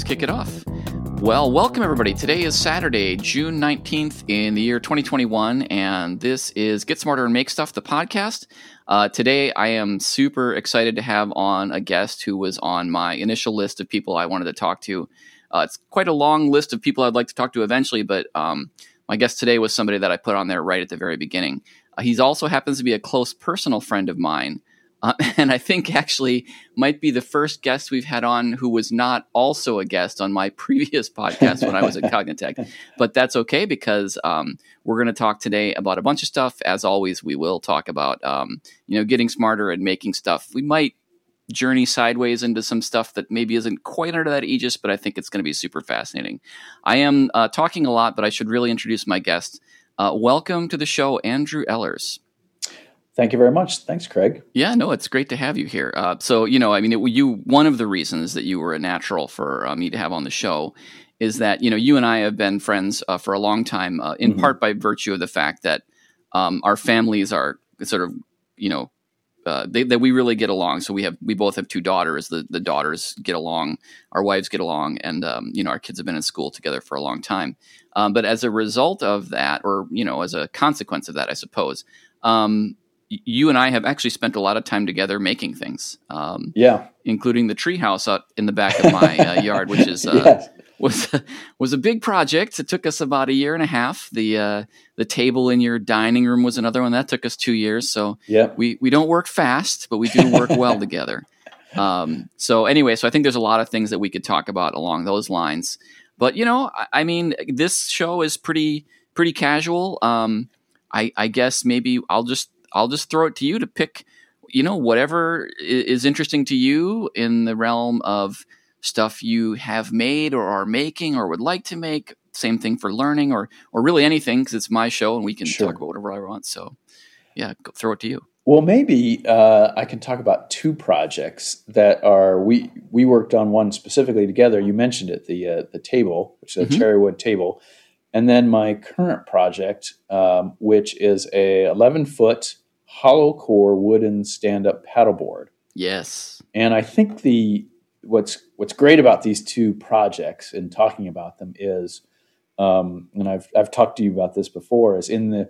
let's kick it off. Well, welcome everybody. Today is Saturday, June 19th in the year 2021, and this is Get Smarter and Make Stuff, the podcast. Uh, today, I am super excited to have on a guest who was on my initial list of people I wanted to talk to. Uh, it's quite a long list of people I'd like to talk to eventually, but um, my guest today was somebody that I put on there right at the very beginning. Uh, he's also happens to be a close personal friend of mine. Uh, and I think actually might be the first guest we've had on who was not also a guest on my previous podcast when I was at Cognitect. But that's okay because um, we're going to talk today about a bunch of stuff. As always, we will talk about um, you know getting smarter and making stuff. We might journey sideways into some stuff that maybe isn't quite under that aegis, but I think it's going to be super fascinating. I am uh, talking a lot, but I should really introduce my guest. Uh, welcome to the show, Andrew Ehlers. Thank you very much. Thanks, Craig. Yeah, no, it's great to have you here. Uh, so, you know, I mean, it, you one of the reasons that you were a natural for uh, me to have on the show is that you know you and I have been friends uh, for a long time, uh, in mm-hmm. part by virtue of the fact that um, our families are sort of you know uh, they, that we really get along. So we have we both have two daughters. The the daughters get along, our wives get along, and um, you know our kids have been in school together for a long time. Um, but as a result of that, or you know as a consequence of that, I suppose um, you and I have actually spent a lot of time together making things. Um, yeah, including the treehouse out in the back of my uh, yard, which is uh, yes. was was a big project. It took us about a year and a half. The uh, the table in your dining room was another one that took us two years. So yeah, we we don't work fast, but we do work well together. Um, so anyway, so I think there's a lot of things that we could talk about along those lines. But you know, I, I mean, this show is pretty pretty casual. Um, I, I guess maybe I'll just I'll just throw it to you to pick, you know, whatever is interesting to you in the realm of stuff you have made or are making or would like to make. Same thing for learning or or really anything because it's my show and we can sure. talk about whatever I want. So, yeah, go, throw it to you. Well, maybe uh, I can talk about two projects that are we we worked on one specifically together. You mentioned it, the uh, the table, which is a mm-hmm. cherry wood table, and then my current project, um, which is a 11 foot hollow core wooden stand up paddleboard. Yes. And I think the what's what's great about these two projects and talking about them is, um, and I've I've talked to you about this before, is in the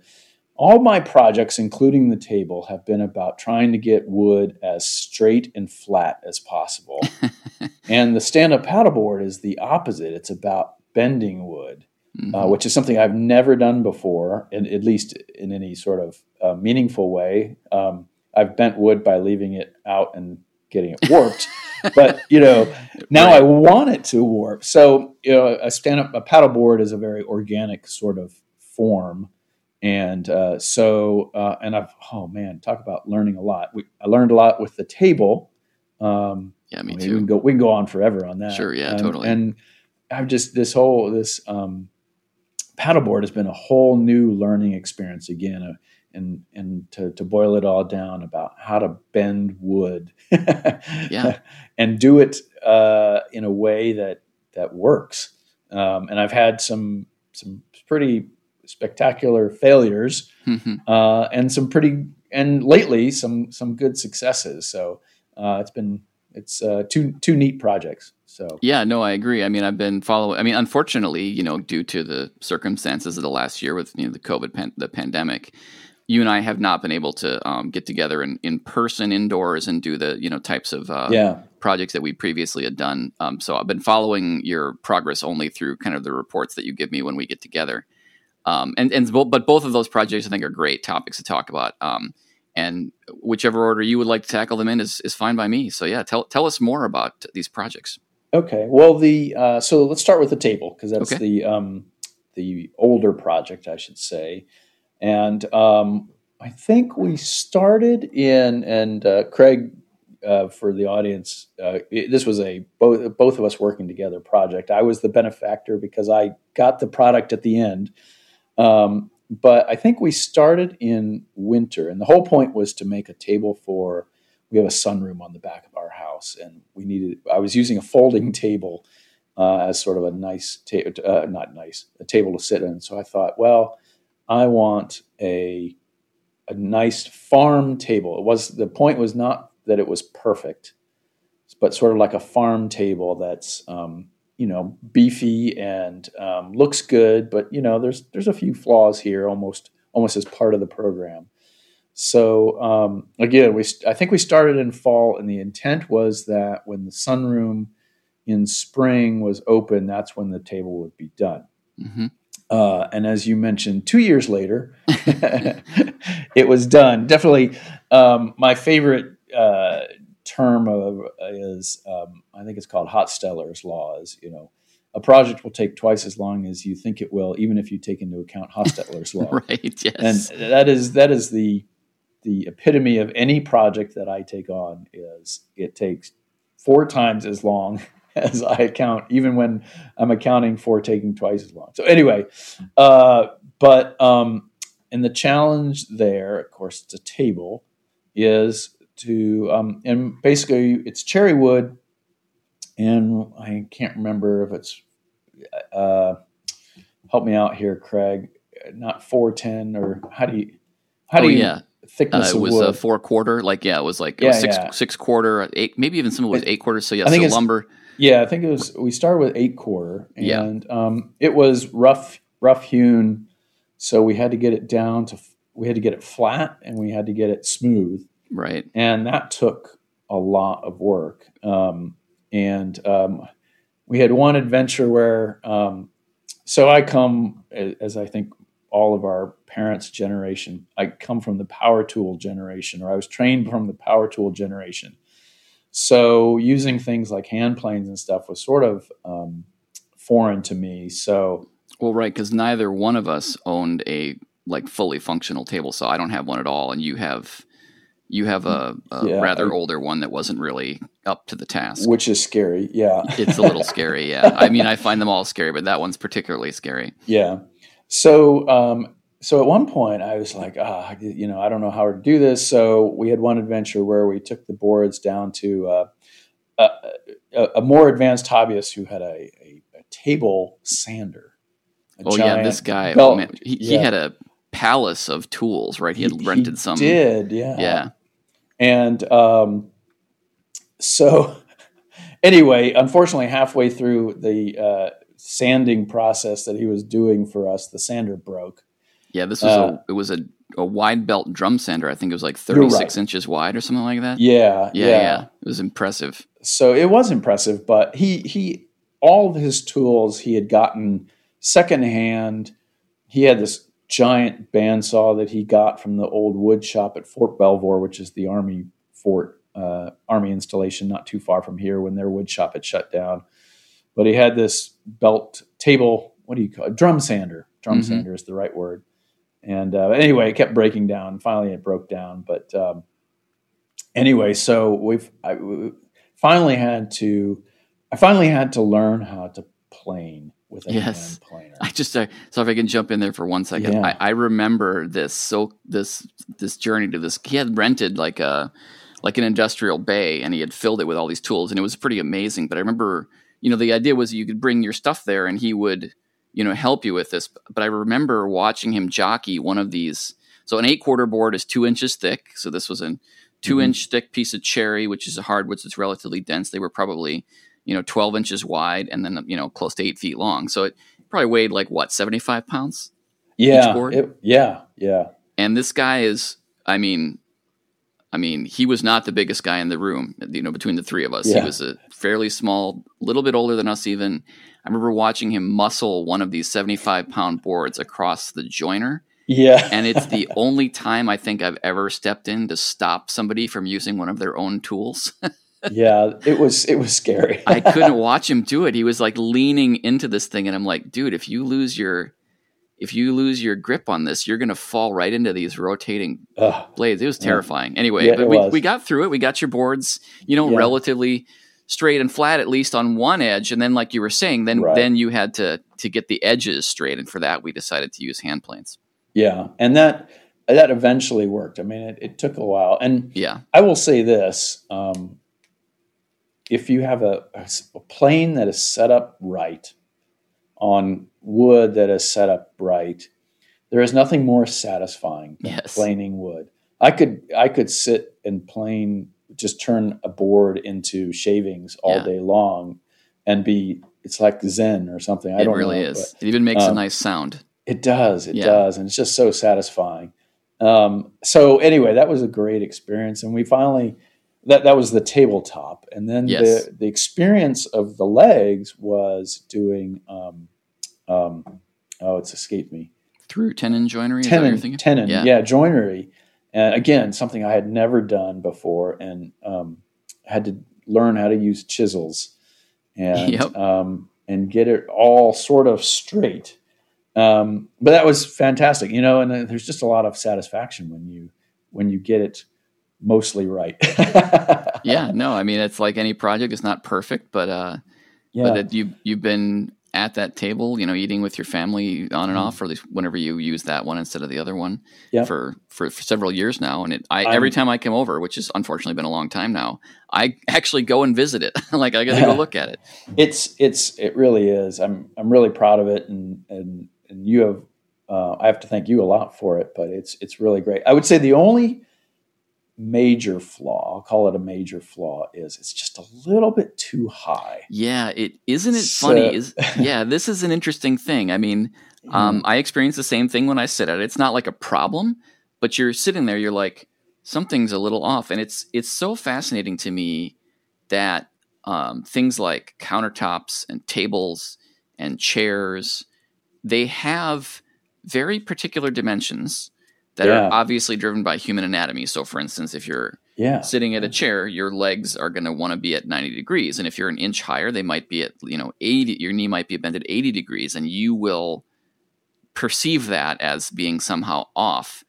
all my projects, including the table, have been about trying to get wood as straight and flat as possible. and the stand up paddleboard is the opposite. It's about bending wood mm-hmm. uh, which is something I've never done before, in, at least in any sort of uh, meaningful way. Um, I've bent wood by leaving it out and getting it warped, but you know now right. I want it to warp. So you know, a stand up a paddleboard is a very organic sort of form, and uh, so uh, and I've oh man, talk about learning a lot. We, I learned a lot with the table. Um, yeah, me too. We can go we can go on forever on that. Sure, yeah, um, totally. And I've just this whole this um, paddleboard has been a whole new learning experience again. Uh, and and to, to boil it all down about how to bend wood, yeah, and do it uh, in a way that that works. Um, and I've had some some pretty spectacular failures, mm-hmm. uh, and some pretty and lately some some good successes. So uh, it's been it's uh, two two neat projects. So yeah, no, I agree. I mean, I've been following. I mean, unfortunately, you know, due to the circumstances of the last year with you know the COVID pan- the pandemic, you and I have not been able to um, get together in, in person indoors and do the you know types of uh, yeah. projects that we previously had done. Um, so I've been following your progress only through kind of the reports that you give me when we get together. Um, and and but both of those projects I think are great topics to talk about. Um, and whichever order you would like to tackle them in is, is fine by me. So yeah, tell tell us more about these projects. Okay. Well, the uh, so let's start with the table because that's okay. the um, the older project, I should say, and um, I think we started in and uh, Craig. Uh, for the audience, uh, it, this was a both both of us working together project. I was the benefactor because I got the product at the end, um, but I think we started in winter, and the whole point was to make a table for we have a sunroom on the back house, and we needed. I was using a folding table uh, as sort of a nice, ta- uh, not nice, a table to sit in. So I thought, well, I want a a nice farm table. It was the point was not that it was perfect, but sort of like a farm table that's um, you know beefy and um, looks good, but you know there's there's a few flaws here, almost almost as part of the program. So um, again, we I think we started in fall, and the intent was that when the sunroom in spring was open, that's when the table would be done. Mm-hmm. Uh, and as you mentioned, two years later, it was done. Definitely, um, my favorite uh, term of is um, I think it's called Hofstadter's law. Is you know, a project will take twice as long as you think it will, even if you take into account Hofstadter's law. right. Yes. And that is that is the the epitome of any project that I take on. Is it takes four times as long as I account, even when I'm accounting for taking twice as long. So anyway, uh, but um, and the challenge there, of course, it's a table, is to um, and basically it's cherry wood, and I can't remember if it's uh, help me out here, Craig. Not four ten or how do you how oh, do you yeah. Thickness Uh, it was a four quarter, like yeah, it was like it Yeah, was six yeah. six quarter, eight, maybe even some of it was eight quarters. So yeah, I think so lumber. Yeah, I think it was. We started with eight quarter, Yeah. and um, it was rough, rough hewn. So we had to get it down to. We had to get it flat, and we had to get it smooth, Right. and that took a lot of work. Um, and um, we had one adventure where, um, so I come as I think all of our parents' generation. I come from the power tool generation, or I was trained from the power tool generation. So using things like hand planes and stuff was sort of um, foreign to me. So Well, right, because neither one of us owned a like fully functional table saw. I don't have one at all, and you have you have a, a Yeah, rather I- older one that wasn't really up to the task. which is scary. Yeah. it's a little scary, yeah. I mean, I find them all scary, but that one's particularly scary. Yeah. So, um, so at one point I was like, ah, you know, I don't know how to do this. So we had one adventure where we took the boards down to uh, a, a, a more advanced hobbyist who had a, a, a table sander. Oh yeah, this guy. belt- oh man, he, he had a palace of tools, right? He had rented some. Did yeah, Yeah, And um, so, anyway, unfortunately, halfway through the uh, sanding process that he was doing for us, the sander broke. yeah. This was Uh, a it was a, a wide belt drum sander. I think it was like thirty six right. inches wide or something like that. Yeah, yeah, yeah. It was impressive. So it was impressive, but he he all of his tools he had gotten secondhand. He had this giant bandsaw that he got from the old wood shop at Fort Belvoir, which is the army fort, uh, army installation not too far from here when their wood shop had shut down. But he had this belt table. What do you call it? Drum sander. Drum Mhm. sander is the right word. And uh, anyway, it kept breaking down. Finally, it broke down. But um, anyway, so we've I, we finally had to. I finally had to learn how to plane with a Yes. planer. I just uh, so if I can jump in there for one second, Yeah. I, I remember this so this this journey to this. He had rented like a like an industrial bay, and he had filled it with all these tools, and it was pretty amazing. But I remember, you know, the idea was you could bring your stuff there, and he would, you know, help you with this. But I remember watching him jockey one of these. So an eight quarter board is two inches thick. So this was a 2 Mhm. inch thick piece of cherry, which is a hardwood, so it's relatively dense. They were probably you know 12 inches wide and then you know close to eight feet long. So it probably weighed like what 75 pounds yeah, it- yeah, yeah. and this guy is i mean i mean he was not the biggest guy in the room you know between the three of us Yeah. he was a fairly small little bit older than us even i remember watching him muscle one of these 75 pound boards across the joiner Yeah. and it's the only time i think i've ever stepped in to stop somebody from using one of their own tools yeah, it was it was scary. i couldn't watch him do it he was like leaning into this thing and i'm like dude if you lose your if you lose your grip on this you're going to fall right into these rotating Ugh, blades. It was Yeah. terrifying. Anyway, Yeah, but we, was. we got through it. We got your boards, you know, Yeah. relatively straight and flat, at least on one edge. And then, like you were saying, then Right. then you had to to get the edges straight. And for that, we decided to use hand planes. yeah, and that that eventually worked. I mean, it, it took a while, and Yeah, I will say this: um, if you have a, a plane that is set up right on wood that is set up right, there is nothing more satisfying than Yes. planing wood. I could I could sit and plane just turn a board into shavings all Yeah. day long and be it's like Zen or something. I it don't really know, is. It even makes a um, nice sound. It does. It Yeah. does, and it's just so satisfying. Um, so anyway, that was a great experience, and we finally that that was the tabletop, and then Yes. the the experience of the legs was doing. Um, um, oh, it's escaped me. Through tenon joinery, Tenon, tenon, Yeah. yeah. joinery, and again, something I had never done before, and um, had to learn how to use chisels, and Yep. um, and get it all sort of straight. Um, but that was fantastic, you know. And uh, there's just a lot of satisfaction when you when you get it mostly right. yeah, no, I mean it's like any project; it's not perfect, but uh, yeah, but that you you've been at that table, you know, eating with your family on and Mhm. off, or at least whenever you use that one instead of the other one Yeah. for, for for several years now. And it, I I'm- every time I come over, which has unfortunately been a long time now, I actually go and visit it. like I got to go look at it. it's it's it really is. I'm I'm really proud of it, and and and you have uh, I have to thank you a lot for it. But it's it's really great. I would say the only major flaw, I'll call it a major flaw, is it's just a little bit too high. Yeah, it isn't it So- funny? Is yeah, this is an interesting thing. I mean, Um, I experience the same thing when I sit at it. It's not like a problem, but you're sitting there, you're like, something's a little off, and it's it's so fascinating to me that um, things like countertops and tables and chairs, they have very particular dimensions that Yeah. are obviously driven by human anatomy. So, for instance, if you're yeah, sitting at a chair, your legs are going to want to be at 90 degrees. And if you're an inch higher, they might be at, you know, 80, your knee might be bent at 80 degrees, and you will perceive that as being somehow off.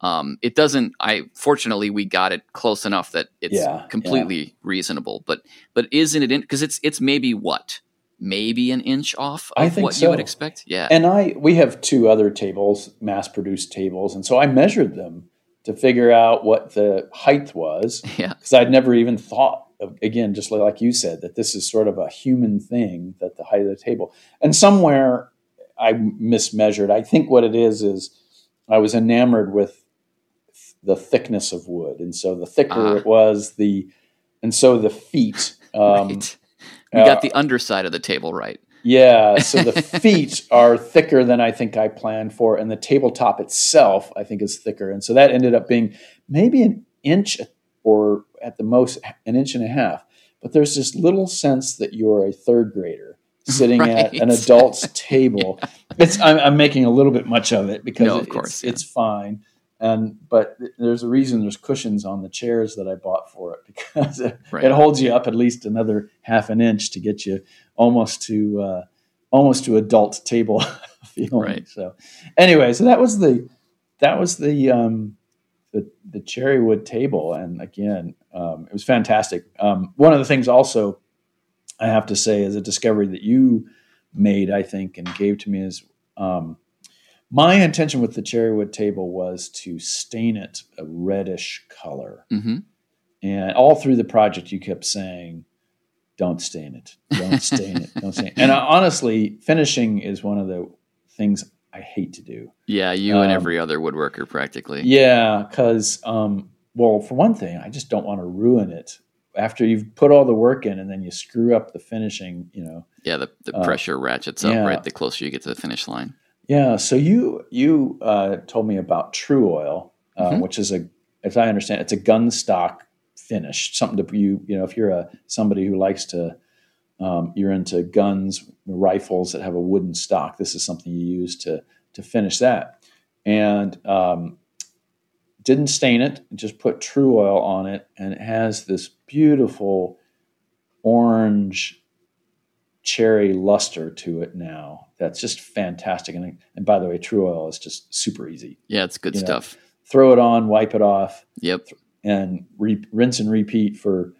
Um, it doesn't, I, fortunately, we got it close enough that it's Yeah, completely reasonable. But, but isn't it because it's, it's maybe what? Maybe an inch off of I think what you would expect? Yeah. And I we have two other tables, mass produced tables, and so I measured them to figure out what the height was yeah. because I'd never even thought of, again, just like you said, that this is sort of a human thing that the height of the table. And somewhere I mismeasured. I think what it is is I was enamored with the thickness of wood, and so the thicker Ah. it was, the and so the feet. Um, right. We uh, got the underside of the table right. Yeah, so the feet are thicker than I think I planned for, and the tabletop itself I think is thicker, and so that ended up being maybe an inch or at the most an inch and a half. But there's this little sense that you're a third grader sitting at an adult's table. It's I'm, I'm making a little bit much of it because No, of it- course, it's, yeah. it's fine. And but th- there's a reason there's cushions on the chairs that I bought for it because it, Right. it holds you up at least another half an inch to get you almost to uh, almost to adult table feeling. Right. So anyway, so that was the that was the um, the the cherry wood table, and again, um, it was fantastic. Um, one of the things also I have to say is a discovery that you made, I think, and gave to me is um, my intention with the cherry wood table was to stain it a reddish color. hmm And all through the project, you kept saying, "Don't stain it. Don't stain it. Don't stain." It. And I, honestly, finishing is one of the things I hate to do. Yeah, you and Um, every other woodworker practically. Yeah, because um, well, for one thing, I just don't want to ruin it after you've put all the work in, and then you screw up the finishing. You know. Yeah, the, the Uh, pressure ratchets up yeah. right the closer you get to the finish line. Yeah. So you you uh, told me about Tru-Oil, uh, Mhm. which is a, as I understand, it's a gun stock finish. Something to you you know if you're a somebody who likes to um, you're into guns, rifles that have a wooden stock. This is something you use to to finish that, and um, didn't stain it. Just put Tru-Oil on it, and it has this beautiful orange cherry luster to it now. That's just fantastic. And, and by the way, Tru-Oil is just super easy. Yeah, it's good You know, stuff. Throw it on, wipe it off, Yep. and re- rinse and repeat for.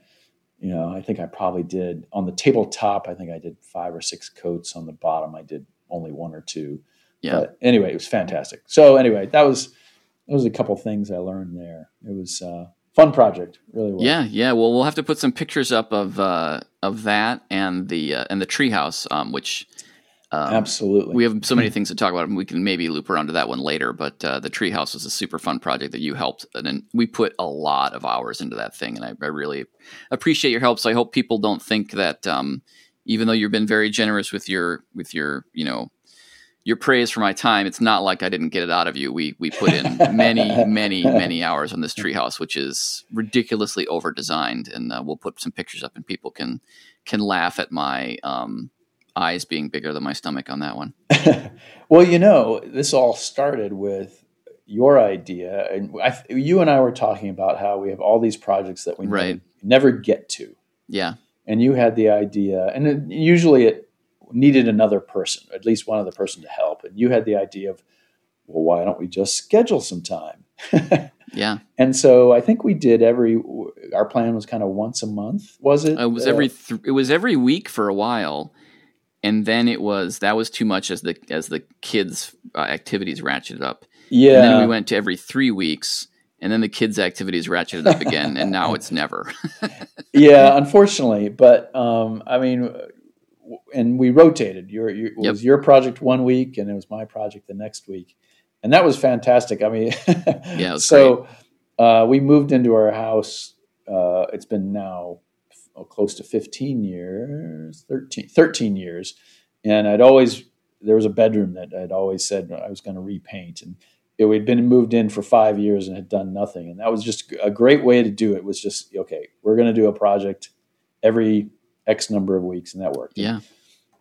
You know, I think I probably did on the tabletop. I think I did five or six coats. On the bottom, I did only one or two. Yeah. But anyway, it was fantastic. So anyway, that was that was a couple things I learned there. It was a fun project, really. Was. Yeah, yeah. Well, we'll have to put some pictures up of uh, of that and the uh, and the treehouse, um, which um, absolutely. we have so many things to talk about. and We can maybe loop around to that one later. But uh, the treehouse was a super fun project that you helped, and then we put a lot of hours into that thing, and I, I really appreciate your help. So I hope people don't think that um, even though you've been very generous with your with your you know your praise for my time. It's not like I didn't get it out of you. We we put in many many many hours on this treehouse, which is ridiculously over designed, and uh, we'll put some pictures up, and people can can laugh at my um, eyes being bigger than my stomach on that one. well, you know, this all started with your idea, and I, you and I were talking about how we have all these projects that we right. never, never get to. Yeah, and you had the idea, and it, usually it needed another person, at least one other person to help, and you had the idea of, well, why don't we just schedule some time? yeah. And so I think we did every. Our plan was kind of once a month. Was it? It was every. Uh, th- it was every week for a while, and then it was that was too much as the as the kids' uh, activities ratcheted up. Yeah. And then we went to every three weeks, and then the kids' activities ratcheted up again, and now it's never. yeah, unfortunately, but um, I mean, and we rotated. Your, your it yep. was your project one week, and it was my project the next week, and that was fantastic. I mean, yeah. so uh, we moved into our house. Uh, it's been now oh, close to 15 years, 13, 13 years, and I'd always there was a bedroom that I'd always said I was going to repaint, and it, we'd been moved in for five years and had done nothing, and that was just a great way to do it. Was just okay, we're going to do a project every X number of weeks, and that worked. Yeah,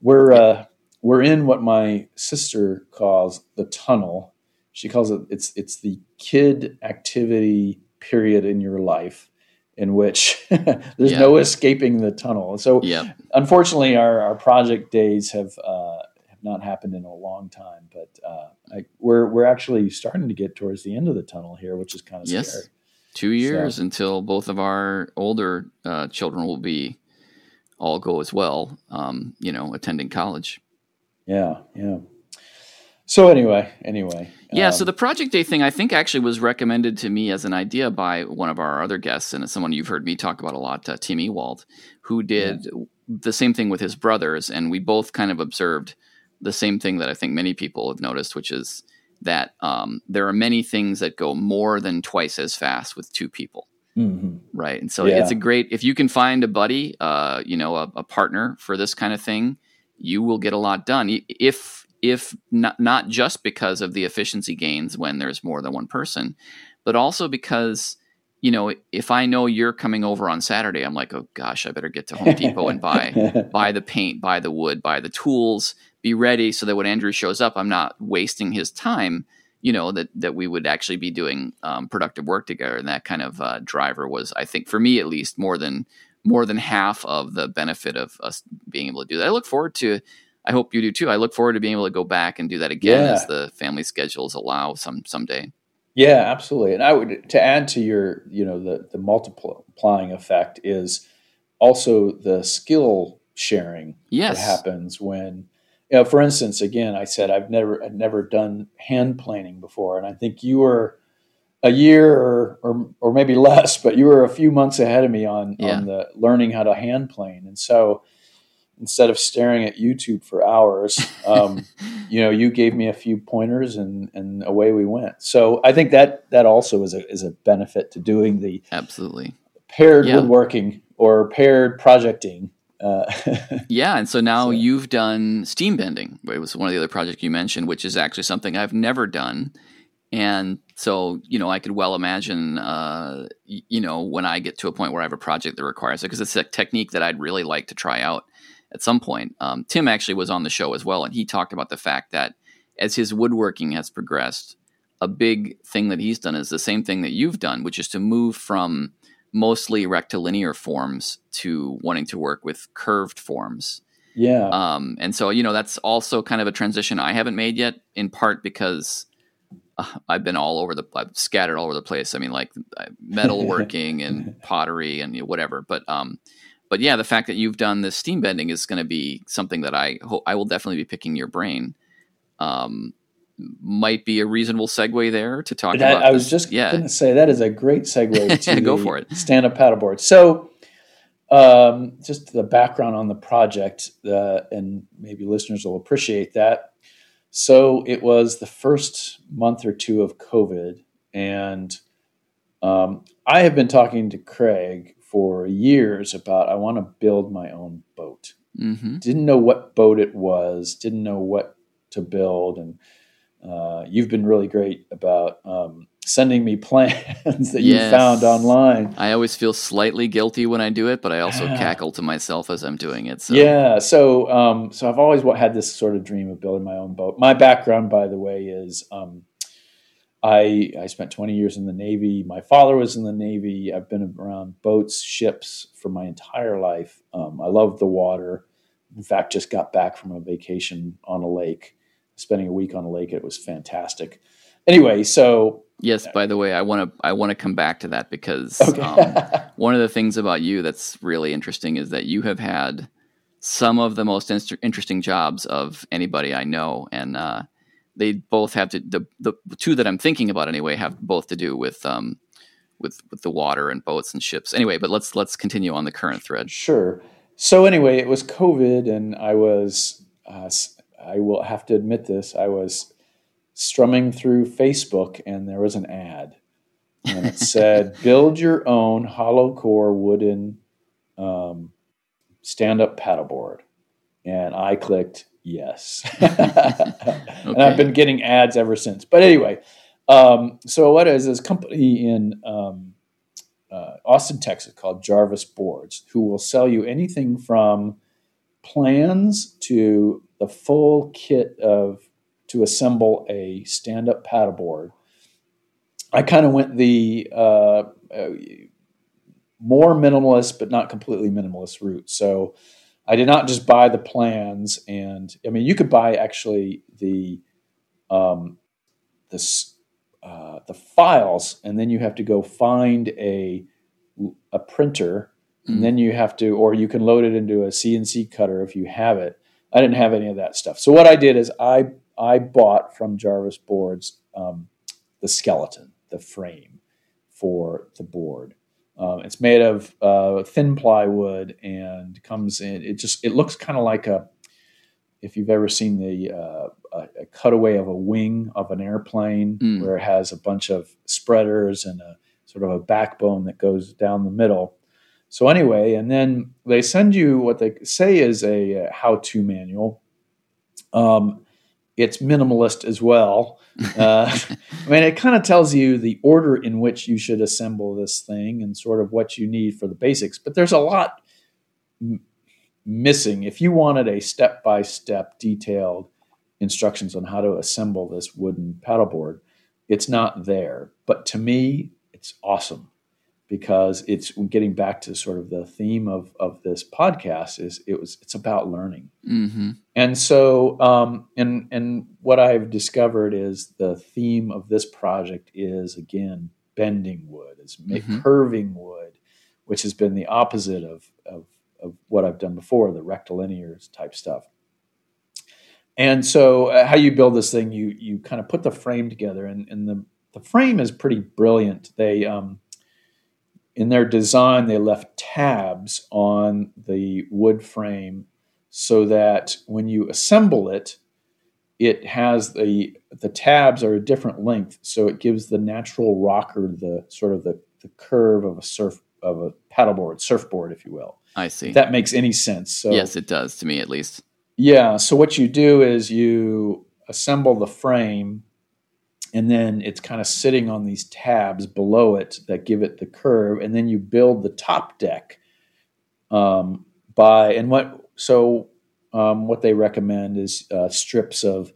we're uh, we're in what my sister calls the tunnel. She calls it it's it's the kid activity period in your life in which there's yeah. no escaping the tunnel. So, yeah. unfortunately, our, our project days have uh, have not happened in a long time. But uh, I, we're we're actually starting to get towards the end of the tunnel here, which is kind of yes. scary. Two years so. until both of our older uh, children will be all go as well, um, you know, attending college. Yeah, yeah. So anyway, anyway. Yeah, um, so the project day thing I think actually was recommended to me as an idea by one of our other guests and it's someone you've heard me talk about a lot, uh, Tim Ewald, who did yeah. the same thing with his brothers, and we both kind of observed the same thing that I think many people have noticed, which is that um, there are many things that go more than twice as fast with two people. Mm-hmm. Right. And so yeah. it's a great, if you can find a buddy, uh, you know, a, a, partner for this kind of thing, you will get a lot done. If, if not, not just because of the efficiency gains when there's more than one person, but also because, you know, if I know you're coming over on Saturday, I'm like, oh gosh, I better get to Home Depot and buy, buy the paint, buy the wood, buy the tools, be ready so that when Andrew shows up, I'm not wasting his time you know that that we would actually be doing um, productive work together. And that kind of uh, driver was i think for me at least more than more than half of the benefit of us being able to do that. I look forward to i hope you do too. I look forward to being able to go back and do that again yeah. as the family schedules allow some someday. Yeah absolutely. And i would to add to your you know the the multiplying effect is also the skill sharing yes. that happens when you know, for instance, again, I said I've never I'd never done hand planing before, and I think you were a year or, or, or maybe less, but you were a few months ahead of me on yeah. on the learning how to hand plane, and so instead of staring at YouTube for hours, um, you know, you gave me a few pointers, and and away we went. So I think that that also is a is a benefit to doing the absolutely paired yeah. woodworking or paired projecting uh, yeah, and so now so. you've done steam bending. It was one of the other projects you mentioned, which is actually something I've never done. And so, you know, I could well imagine, uh, you know, when I get to a point where I have a project that requires it, because it's a technique that I'd really like to try out at some point. Um, Tim actually was on the show as well, and he talked about the fact that as his woodworking has progressed, a big thing that he's done is the same thing that you've done, which is to move from mostly rectilinear forms to wanting to work with curved forms. Yeah. Um, and so, you know, that's also kind of a transition I haven't made yet, in part because uh, I've been all over the, I've scattered all over the place. I mean, like metalworking and pottery and you know, whatever. But, um, but yeah, the fact that you've done this steam bending is going to be something that I hope I will definitely be picking your brain. Um, might be a reasonable segue there to talk that, about. I was just yeah. going to say that is a great segue to go for it. Stand up paddleboard. So, um, just the background on the project, uh, and maybe listeners will appreciate that. So it was the first month or two of COVID, and um, I have been talking to Craig for years about I want to build my own boat. Mm-hmm. didn't know what boat it was, didn't know what to build, and uh, you've been really great about um, sending me plans that Yes. you found online. I always feel slightly guilty when I do it, but I also Ah. cackle to myself as I'm doing it. So Yeah, so um, so I've always had this sort of dream of building my own boat. My background, by the way, is um, I I spent 20 years in the Navy. My father was in the Navy. I've been around boats, ships for my entire life. Um, I love the water. In fact, just got back from a vacation on a lake, spending a week on a lake. It was fantastic. Anyway, so Yes, by the way, I want to I want to come back to that because okay. um, one of the things about you that's really interesting is that you have had some of the most inst- interesting jobs of anybody I know, and uh, they both have to the, the two that I'm thinking about anyway have both to do with um with with the water and boats and ships. Anyway, but let's let's continue on the current thread. Sure. So anyway, it was COVID, and I was, uh, I will have to admit this, I was strumming through Facebook, and there was an ad, and it said, "Build your own hollow core wooden um, stand-up paddleboard," and I clicked yes, and I've been getting ads ever since. But anyway, um, so what is this company in? Um, uh, Austin, Texas, called Jarvis Boards, who will sell you anything from plans to the full kit of to assemble a stand-up paddleboard. I kind of went the uh, uh, more minimalist, but not completely minimalist route. So I did not just buy the plans, and I mean, you could buy actually the um, this uh, the files, and then you have to go find a a printer, Mm. and then you have to, or you can load it into a CNC cutter if you have it. I didn't have any of that stuff, so what I did is I I bought from Jarvis Boards um, the skeleton, the frame for the board. Um, it's made of uh, thin plywood and comes in. It just it looks kind of like a if you've ever seen the uh, a, a cutaway of a wing of an airplane Mm. where it has a bunch of spreaders and a sort of a backbone that goes down the middle. So anyway, and then they send you what they say is a uh, how-to manual. Um, it's minimalist as well. Uh, I mean, it kind of tells you the order in which you should assemble this thing and sort of what you need for the basics. But there's a lot m- missing. If you wanted a step by step detailed instructions on how to assemble this wooden paddleboard, it's not there. But to me, it's awesome because it's getting back to sort of the theme of, of this podcast is it was it's about learning hmm and so, um, and and what I've discovered is the theme of this project is again bending wood, is Mhm. curving wood, which has been the opposite of, of of what I've done before, the rectilinear type stuff. And so, uh, how you build this thing, you you kind of put the frame together, and, and the the frame is pretty brilliant. They um, in their design, they left tabs on the wood frame so that when you assemble it, it has the the tabs are a different length, so it gives the natural rocker the sort of the, the curve of a surf of a paddleboard, surfboard, if you will. I see. If that makes any sense. So yes, it does to me at least. yeah. So what you do is you assemble the frame, and then it's kind of sitting on these tabs below it that give it the curve, and then you build the top deck um, by and what so um, what they recommend is uh, strips of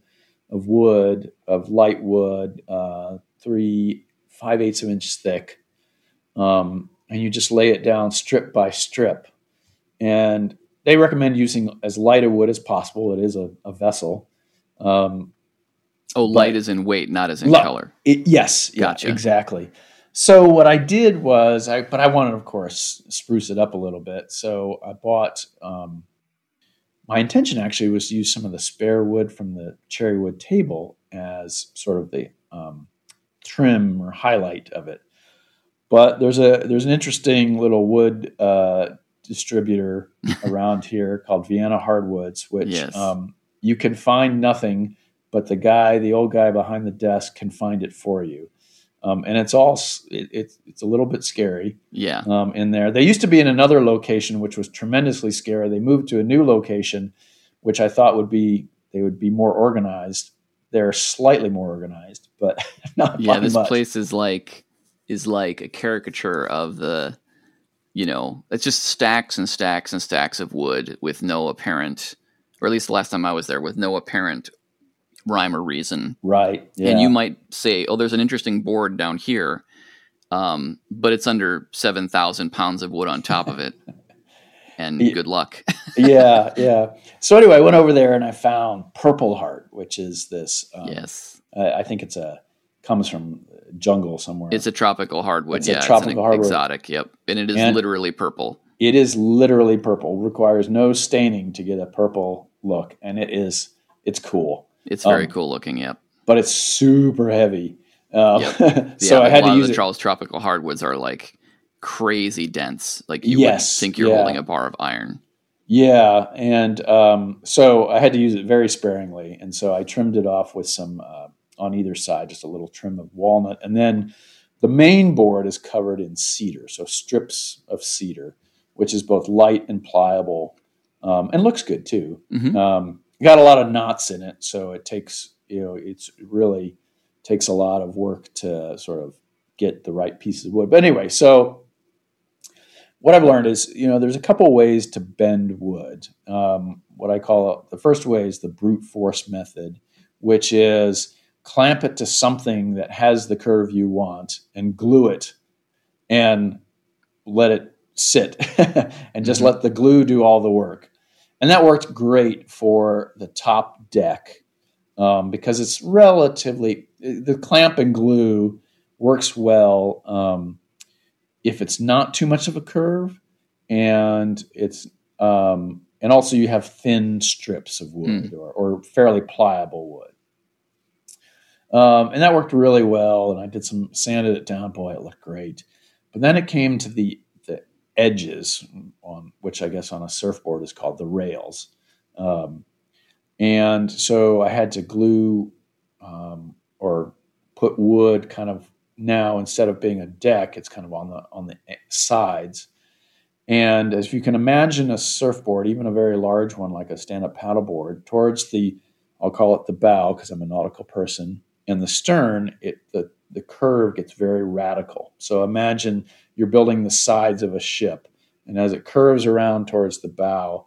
of wood of light wood, uh, three five eighths of inch thick, um, and you just lay it down strip by strip, and they recommend using as light a wood as possible. It is a, a vessel. Um, Oh, light But- is in weight, not as in Li- color. it, yes, yeah, Gotcha. exactly. So what I did was, I but I wanted, of course, spruce it up a little bit. So I bought. Um, my intention actually was to use some of the spare wood from the cherry wood table as sort of the um, trim or highlight of it. But there's a there's an interesting little wood uh, distributor around here called Vienna Hardwoods, which Yes. um, you can find nothing, but the guy, the old guy behind the desk, can find it for you. Um, and it's all it, it's it's a little bit scary. Yeah. Um, in there, they used to be in another location, which was tremendously scary. They moved to a new location, which I thought would be they would be more organized. They're slightly more organized, but not yeah. This much. place is like is like a caricature of the, you know, it's just stacks and stacks and stacks of wood with no apparent, or at least the last time I was there, with no apparent rhyme or reason. Right. Yeah. And you might say, oh, there's an interesting board down here, um, but it's under 7,000 pounds of wood on top of it. and Yeah. good luck. yeah, yeah. So anyway, I went over there and I found Purple Heart, which is this. Um, yes. I, I think it's a comes from jungle somewhere. It's a tropical hardwood. It's a yeah. it's tropical an hardwood. exotic. Yep. And it is And- literally purple. it is literally purple. Requires no staining to get a purple look, and it is. It's cool, It's very um, cool looking. Yep. but it's super heavy. Um, Yep. so yeah, I had a lot to of use the it. Charles tropical hardwoods are like crazy dense. Like you Yes, would think you're yeah. holding a bar of iron. Yeah, and um, so I had to use it very sparingly, and so I trimmed it off with some uh, on either side, just a little trim of walnut, and then the main board is covered in cedar, so strips of cedar, which is both light and pliable, um, and looks good too. Mhm. Um, got a lot of knots in it, so it takes you know it's really takes a lot of work to sort of get the right pieces of wood. But anyway, so what I've learned is, you know, there's a couple ways to bend wood. Um, what I call the first way is the brute force method, which is clamp it to something that has the curve you want and glue it and let it sit and just Mhm. let the glue do all the work. And that worked great for the top deck um, because it's relatively, the clamp and glue works well. Um, if it's not too much of a curve and it's um, and also you have thin strips of wood or, or fairly pliable wood. Um, and that worked really well and i did some sanded it down. Boy it looked great. But then it came to the the edges which i guess on a surfboard is called the rails. Um, and so i had to glue um, or put wood kind of now instead of being a deck it's kind of on the on the sides. And as you can imagine a surfboard even a very large one like a stand-up paddleboard towards the i'll call it the bow because i'm a nautical person and the stern it the the curve gets very radical. So imagine you're building the sides of a ship and as it curves around towards the bow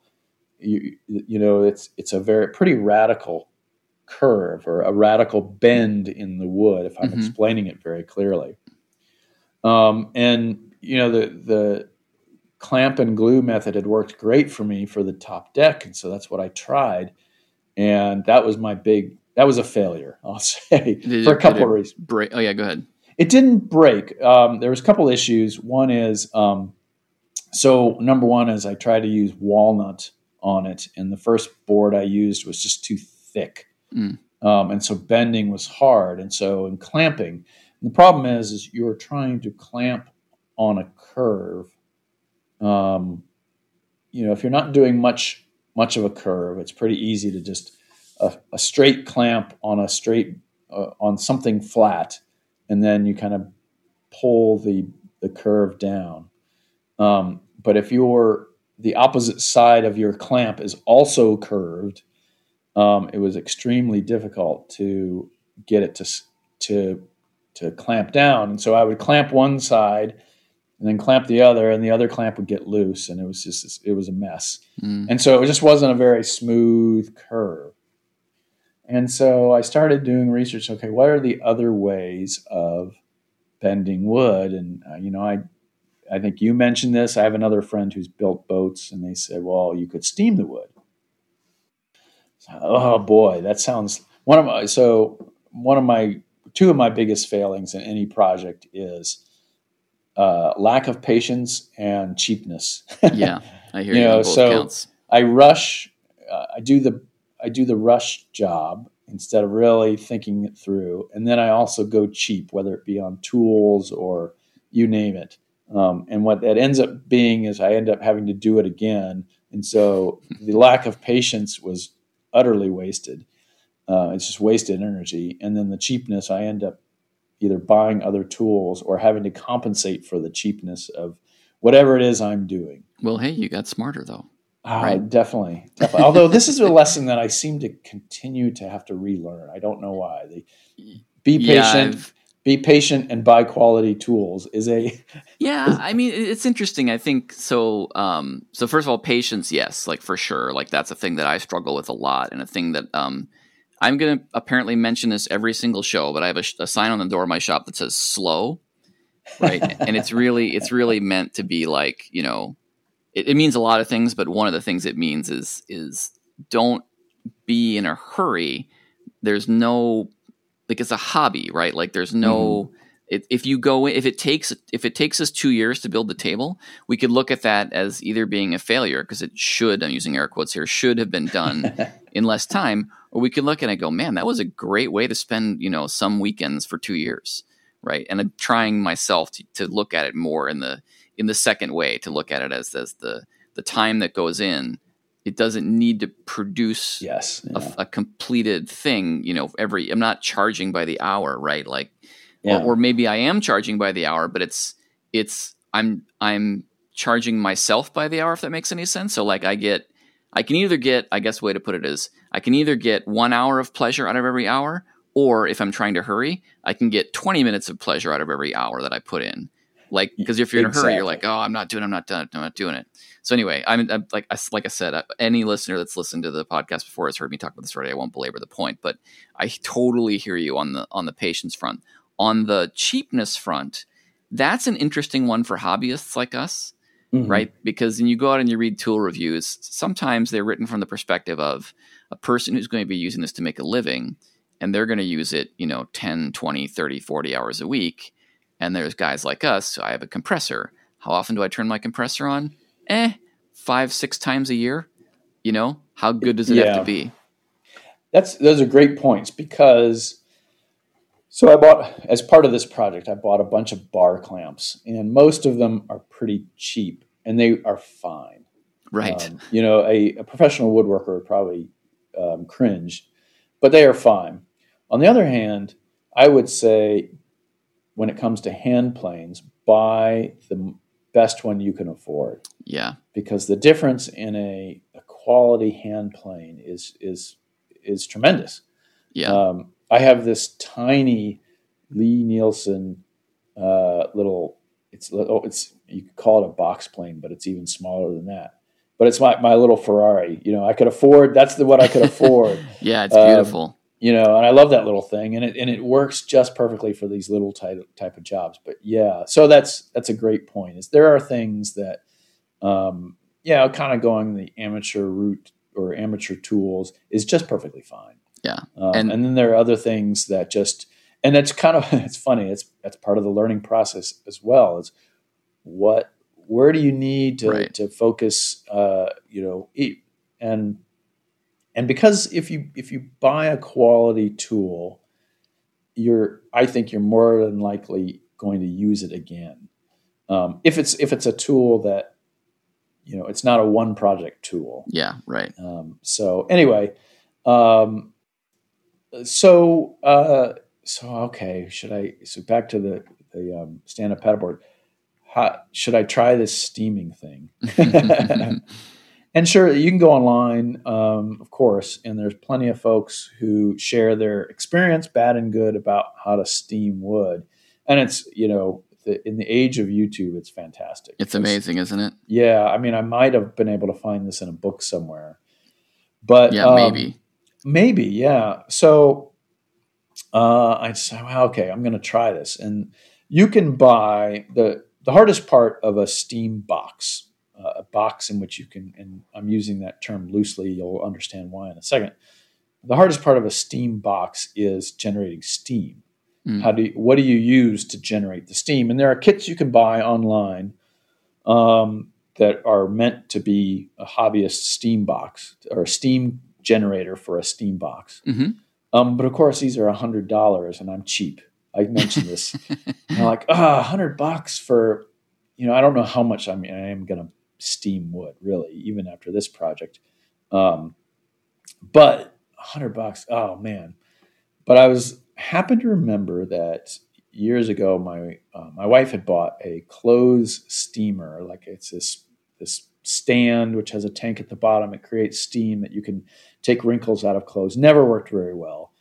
you you know it's it's a very pretty radical curve or a radical bend in the wood if i'm Mhm. explaining it very clearly um, and you know the the clamp and glue method had worked great for me for the top deck and so that's what i tried and that was my big that was a failure i'll say Did for it- a couple of reasons Break. Oh yeah, go ahead. it didn't break. Um, there was a couple issues. One is um, so number one is I tried to use walnut on it, and the first board I used was just too thick, Mm. um, and so bending was hard. And so in clamping, the problem is is you're trying to clamp on a curve. Um, you know, if you're not doing much much of a curve, it's pretty easy to just a, a straight clamp on a straight uh, on something flat and then you kind of pull the the curve down. Um, but if your the opposite side of your clamp is also curved, um, it was extremely difficult to get it to to to clamp down. And so I would clamp one side and then clamp the other, and the other clamp would get loose, and it was just it was a mess. Mm. And so it just wasn't a very smooth curve. And so I started doing research. Okay, what are the other ways of bending wood? And uh, you know, I I think you mentioned this. I have another friend who's built boats, and they said, well, you could steam the wood. So, oh boy, that sounds one of my so one of my two of my biggest failings in any project is uh, lack of patience and cheapness. Yeah, I hear You you, know, both so- counts. I rush. Uh, I do the I do the rush job instead of really thinking it through, and then I also go cheap, whether it be on tools or you name it. Um, and what that ends up being is I end up having to do it again, and so the lack of patience was utterly wasted. Uh, it's just wasted energy, and then the cheapness, I end up either buying other tools or having to compensate for the cheapness of whatever it is I'm doing. Well, hey, you got smarter though. Uh, right. Definitely, definitely. Although this is a lesson that I seem to continue to have to relearn. I don't know why. They, be patient. Yeah, be patient and buy quality tools is a yeah i mean it's interesting. I think so um so first of all patience yes like for sure. Like that's a thing that i struggle with a lot and a thing that um i'm gonna apparently mention this every single show but i have a, a sign on the door of my shop that says slow right? And it's really it's really meant to be like you know it, it means a lot of things but one of the things it means is is don't be in a hurry. There's no like it's a hobby, right? Like there's no mm-hmm. if you go if it takes if it takes us two years to build the table, we could look at that as either being a failure because it should I'm using air quotes here should have been done in less time, or we could look at it and go, man, that was a great way to spend you know some weekends for two years, right? And I'm trying myself to, to look at it more in the in the second way to look at it as as the the time that goes in it doesn't need to produce yes yeah. a, a, completed thing you know every i'm not charging by the hour right like yeah. or, or, maybe i am charging by the hour but it's it's i'm i'm charging myself by the hour if that makes any sense so like i get i can either get i guess way to put it is i can either get one hour of pleasure out of every hour or if i'm trying to hurry i can get 20 minutes of pleasure out of every hour that i put in like because if you're in a hurry, you're like, oh, I'm not doing, I'm not done, I'm not doing it. So anyway, I'm, I'm like, I, like I said, uh, any listener that's listened to the podcast before has heard me talk about this already. I won't belabor the point, but I totally hear you on the on the patience front. On the cheapness front, that's an interesting one for hobbyists like us, mm-hmm. right? Because when you go out and you read tool reviews, sometimes they're written from the perspective of a person who's going to be using this to make a living and they're going to use it, you know, 10, 20, 30, 40 hours a week and there's guys like us. So I have a compressor. How often do I turn my compressor on? Eh, five, six times a year. You know, how good does it yeah. have to be? That's those are great points because so I bought as part of this project, I bought a bunch of bar clamps, and most of them are pretty cheap and they are fine. Right. Um, you know, a, a, professional woodworker would probably um, cringe, but they are fine. On the other hand, I would say when it comes to hand planes, buy the best one you can afford. Yeah. Because the difference in a, a quality hand plane is is is tremendous. Yeah. Um, I have this tiny Lie-Nielsen uh, little. It's oh, it's you could call it a box plane, but it's even smaller than that. But it's my, my little Ferrari. You know, I could afford. That's the what I could afford. yeah, it's beautiful. You know, and I love that little thing, and it and it works just perfectly for these little type type of jobs. But yeah, so that's that's a great point. Is there are things that, um, yeah, kind of going the amateur route or amateur tools is just perfectly fine. Yeah, um, and, and then there are other things that just, and it's kind of it's funny. It's that's part of the learning process as well. Is what where do you need to right. to focus? Uh, you know, eat and and because if you if you buy a quality tool, you're I think you're more than likely going to use it again. Um, if it's if it's a tool that you know it's not a one project tool. Yeah, right. Um, so anyway, um, so uh, so okay, should I? So back to the the um, stand up paddleboard. How, should I try this steaming thing? and sure, you can go online, um, of course, and there's plenty of folks who share their experience, bad and good, about how to steam wood. And it's, you know, the, in the age of YouTube, it's fantastic. It's amazing, isn't it? Yeah. I mean, I might have been able to find this in a book somewhere. But yeah, um, maybe. Maybe, yeah. So uh, I said, well, okay, I'm going to try this. And you can buy the, the hardest part of a steam box uh, a box in which you can, and I'm using that term loosely, you'll understand why in a second. The hardest part of a steam box is generating steam. Mm. How do you, what do you use to generate the steam? And there are kits you can buy online um, that are meant to be a hobbyist steam box or a steam generator for a steam box. Mm-hmm. Um, but of course, these are a hundred dollars, and I'm cheap. I mentioned this. I'm like, ah, oh, hundred bucks for, you know, I don't know how much I mean, I am going to steam wood, really, even after this project. Um, but hundred bucks, oh man! But I was happened to remember that years ago, my uh, my wife had bought a clothes steamer. Like it's this this stand which has a tank at the bottom. It creates steam that you can take wrinkles out of clothes. Never worked very well,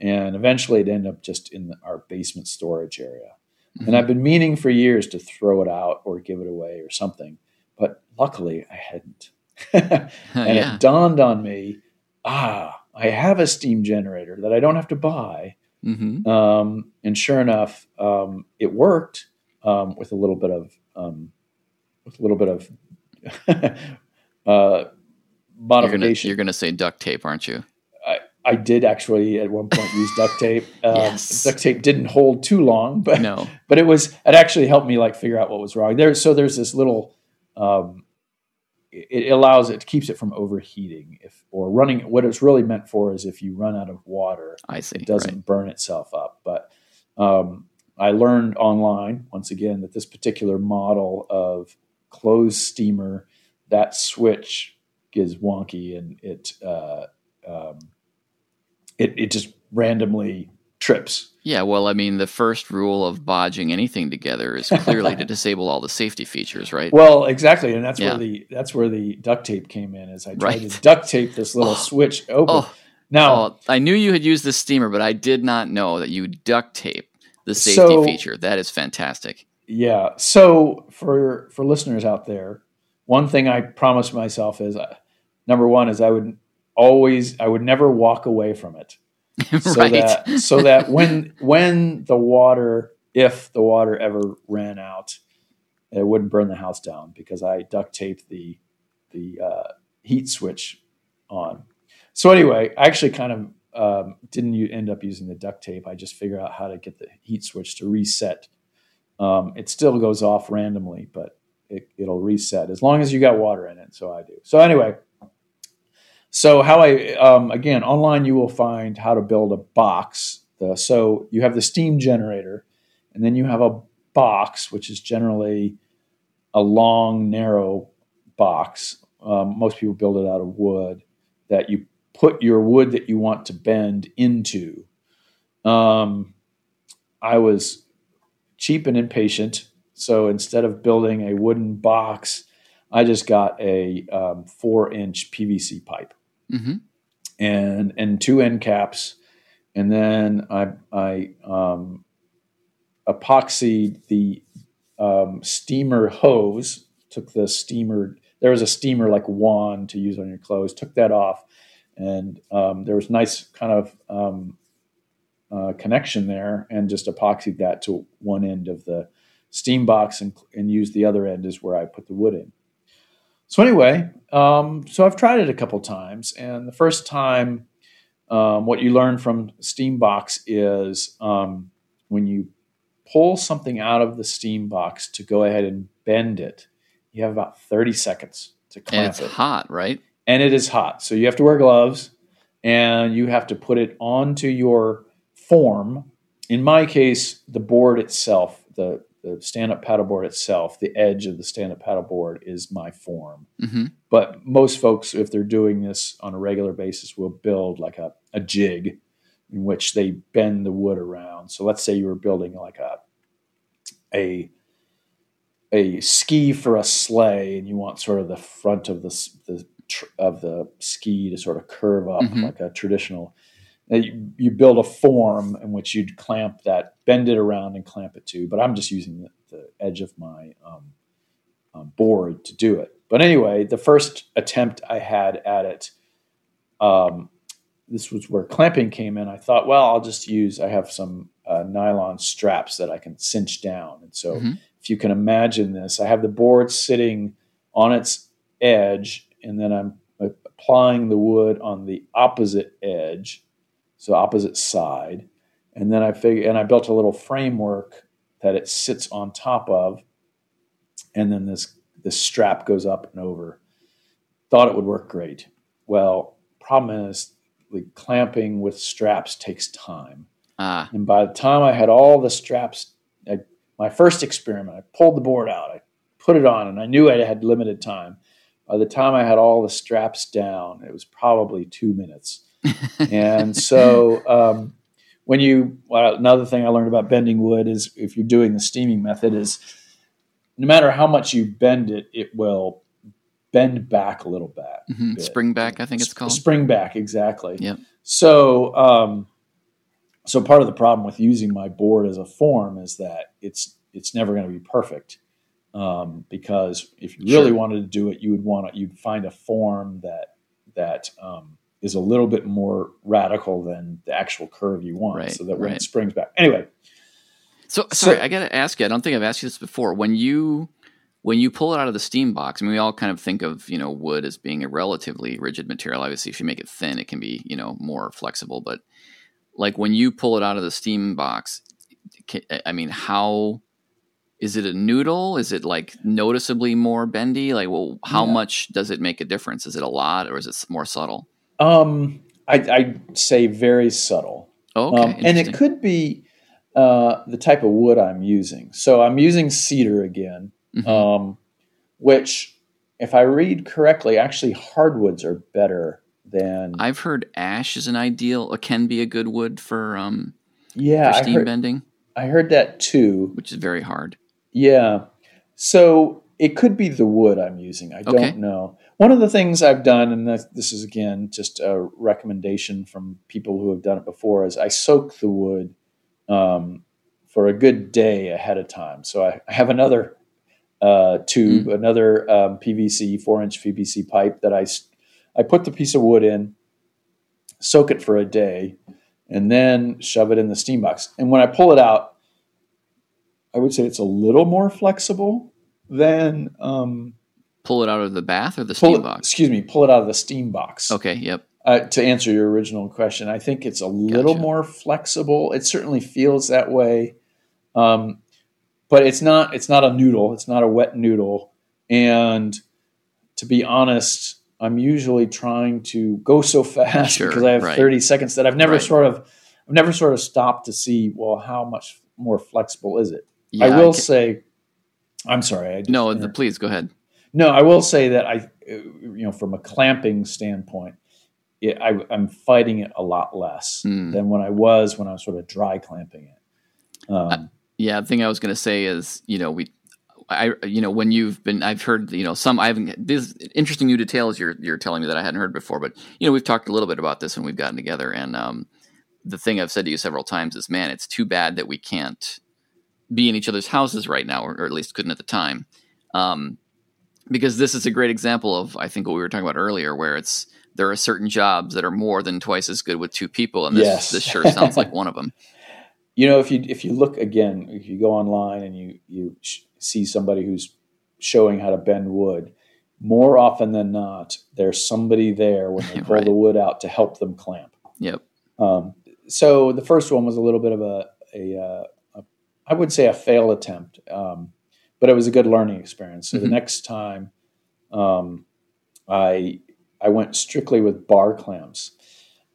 and eventually it ended up just in our basement storage area. Mm-hmm. And I've been meaning for years to throw it out or give it away or something, but luckily I hadn't. and yeah. it dawned on me, ah, I have a steam generator that I don't have to buy. Mm-hmm. Um, and sure enough, um, it worked um, with a little bit of um, with a little bit of uh, modification. You're going to say duct tape, aren't you? I, I did actually at one point use duct tape. Um, yes. Duct tape didn't hold too long, but no. but it was it actually helped me like figure out what was wrong. There, so there's this little. Um, it allows it keeps it from overheating if or running what it's really meant for is if you run out of water i see it doesn't right. burn itself up but um, i learned online once again that this particular model of clothes steamer that switch is wonky and it uh, um, it, it just randomly trips. Yeah, well, I mean, the first rule of bodging anything together is clearly to disable all the safety features, right? Well, exactly, and that's yeah. where the that's where the duct tape came in. Is I tried right. to duct tape this little oh. switch open. Oh. Now, oh, I knew you had used the steamer, but I did not know that you duct tape the safety so, feature. That is fantastic. Yeah. So for for listeners out there, one thing I promised myself is uh, number one is I would always I would never walk away from it. so right. that so that when when the water if the water ever ran out, it wouldn't burn the house down because I duct taped the the uh, heat switch on. So anyway, I actually kind of um, didn't end up using the duct tape. I just figured out how to get the heat switch to reset. Um, it still goes off randomly, but it, will reset as long as you got water in it. So I do. So anyway, so how I um, again online you will find how to build a box. The, so you have the steam generator, and then you have a box, which is generally a long, narrow box. Um, most people build it out of wood that you put your wood that you want to bend into. Um, I was cheap and impatient so instead of building a wooden box, I just got a um, four inch PVC pipe mm-hmm. and and two end caps, and then I I um, epoxied the um, steamer hose. Took the steamer. There was a steamer like wand to use on your clothes. Took that off, and um, there was nice kind of um, uh, connection there, and just epoxied that to one end of the steam box and, and use the other end is where I put the wood in. So anyway, um, so I've tried it a couple times, and the first time, um, what you learn from steam box is um, when you pull something out of the steam box to go ahead and bend it, you have about thirty seconds to clamp and it's it. hot, right? And it is hot, so you have to wear gloves, and you have to put it onto your form. In my case, the board itself, the the stand-up paddleboard itself, the edge of the stand-up paddleboard is my form. Mm-hmm. But most folks, if they're doing this on a regular basis, will build like a, a jig in which they bend the wood around. So let's say you were building like a a a ski for a sleigh, and you want sort of the front of the, the of the ski to sort of curve up mm-hmm. like a traditional you, you build a form in which you'd clamp that, bend it around and clamp it to. But I'm just using the, the edge of my um, um, board to do it. But anyway, the first attempt I had at it, um, this was where clamping came in. I thought, well, I'll just use, I have some uh, nylon straps that I can cinch down. And so mm-hmm. if you can imagine this, I have the board sitting on its edge, and then I'm applying the wood on the opposite edge so opposite side. And then I figure, and I built a little framework that it sits on top of, and then this this strap goes up and over. Thought it would work great. Well, problem is, like clamping with straps takes time. Ah. And by the time I had all the straps, I, my first experiment, I pulled the board out, I put it on, and I knew I had limited time. By the time I had all the straps down, it was probably two minutes and so um, when you well, another thing I learned about bending wood is if you're doing the steaming method is no matter how much you bend it, it will bend back a little bit. Mhm. Spring back, I think it's called. Spring back, exactly. Yep. So, um, so part of the problem with using my board as a form is that it's it's never going to be perfect um, because if you really Sure. wanted to do it, you would want to you'd find a form that that um, is a little bit more radical than the actual curve you want, Right, so that when right. it springs back. Anyway, So So- sorry, I got to ask you. I don't think I've asked you this before. When you when you pull it out of the steam box, I mean, we all kind of think of you know wood as being a relatively rigid material. Obviously, if you make it thin, it can be you know more flexible. But like when you pull it out of the steam box, I mean, how is it a noodle? Is it like noticeably more bendy? Like, well, how Yeah. much does it make a difference? Is it a lot or is it more subtle? Um, I, I'd say very subtle. Oh, okay, Um, and it could be uh, the type of wood I'm using. So I'm using cedar again, Mhm. um, which, if I read correctly, actually hardwoods are better than. I've heard ash is an ideal, or can be a good wood for um yeah, for I steam heard, bending, I heard that too. which is very hard. Yeah. So it could be the wood I'm using. I don't know. One of the things I've done, and this, is again just a recommendation from people who have done it before, is I soak the wood um, for a good day ahead of time. So I, have another uh, tube, another um, PVC, four inch PVC pipe that I, I put the piece of wood in, soak it for a day, and then shove it in the steam box. And when I pull it out, I would say it's a little more flexible than um, Pull it out of the bath or the pull steam it, box. Excuse me, pull it out of the steam box. Okay, yep. Uh, to answer your original question, I think it's a little Gotcha. more flexible. It certainly feels that way, um, but it's not. It's not a noodle. It's not a wet noodle. And to be honest, I'm usually trying to go so fast Sure, because I have right. 30 seconds that I've never Right. sort of, I've never sort of stopped to see. Well, how much more flexible is it? Yeah, I will ca- say, I'm sorry. I just no, the, please go ahead. No, I will say that I, uh, you know, from a clamping standpoint, it, I, I'm fighting it a lot less Hmm. than when I was when I was sort of dry clamping it. Um, Yeah, the thing I was going to say is, you know, we, I, you know, when you've been, I've heard, you know, some, I haven't, this interesting new details you're, you're telling me that I hadn't heard before, but, you know, we've talked a little bit about this when we've gotten together. And, um, the thing I've said to you several times is, man, it's too bad that we can't be in each other's houses right now, or, or at least couldn't at the time. Um, because this is a great example of, I think, what we were talking about earlier, where it's, there are certain jobs that are more than twice as good with two people. And this, Yes. this sure sounds like one of them. you know, if you if you look again, if you go online and you you sh- see somebody who's showing how to bend wood, more often than not, there's somebody there when they pull Right. the wood out to help them clamp. Yep. Um, so the first one was a little bit of a, a, uh, a I would say a fail attempt, um, but it was a good learning experience. So the Mhm. next time, um, I I went strictly with bar clamps,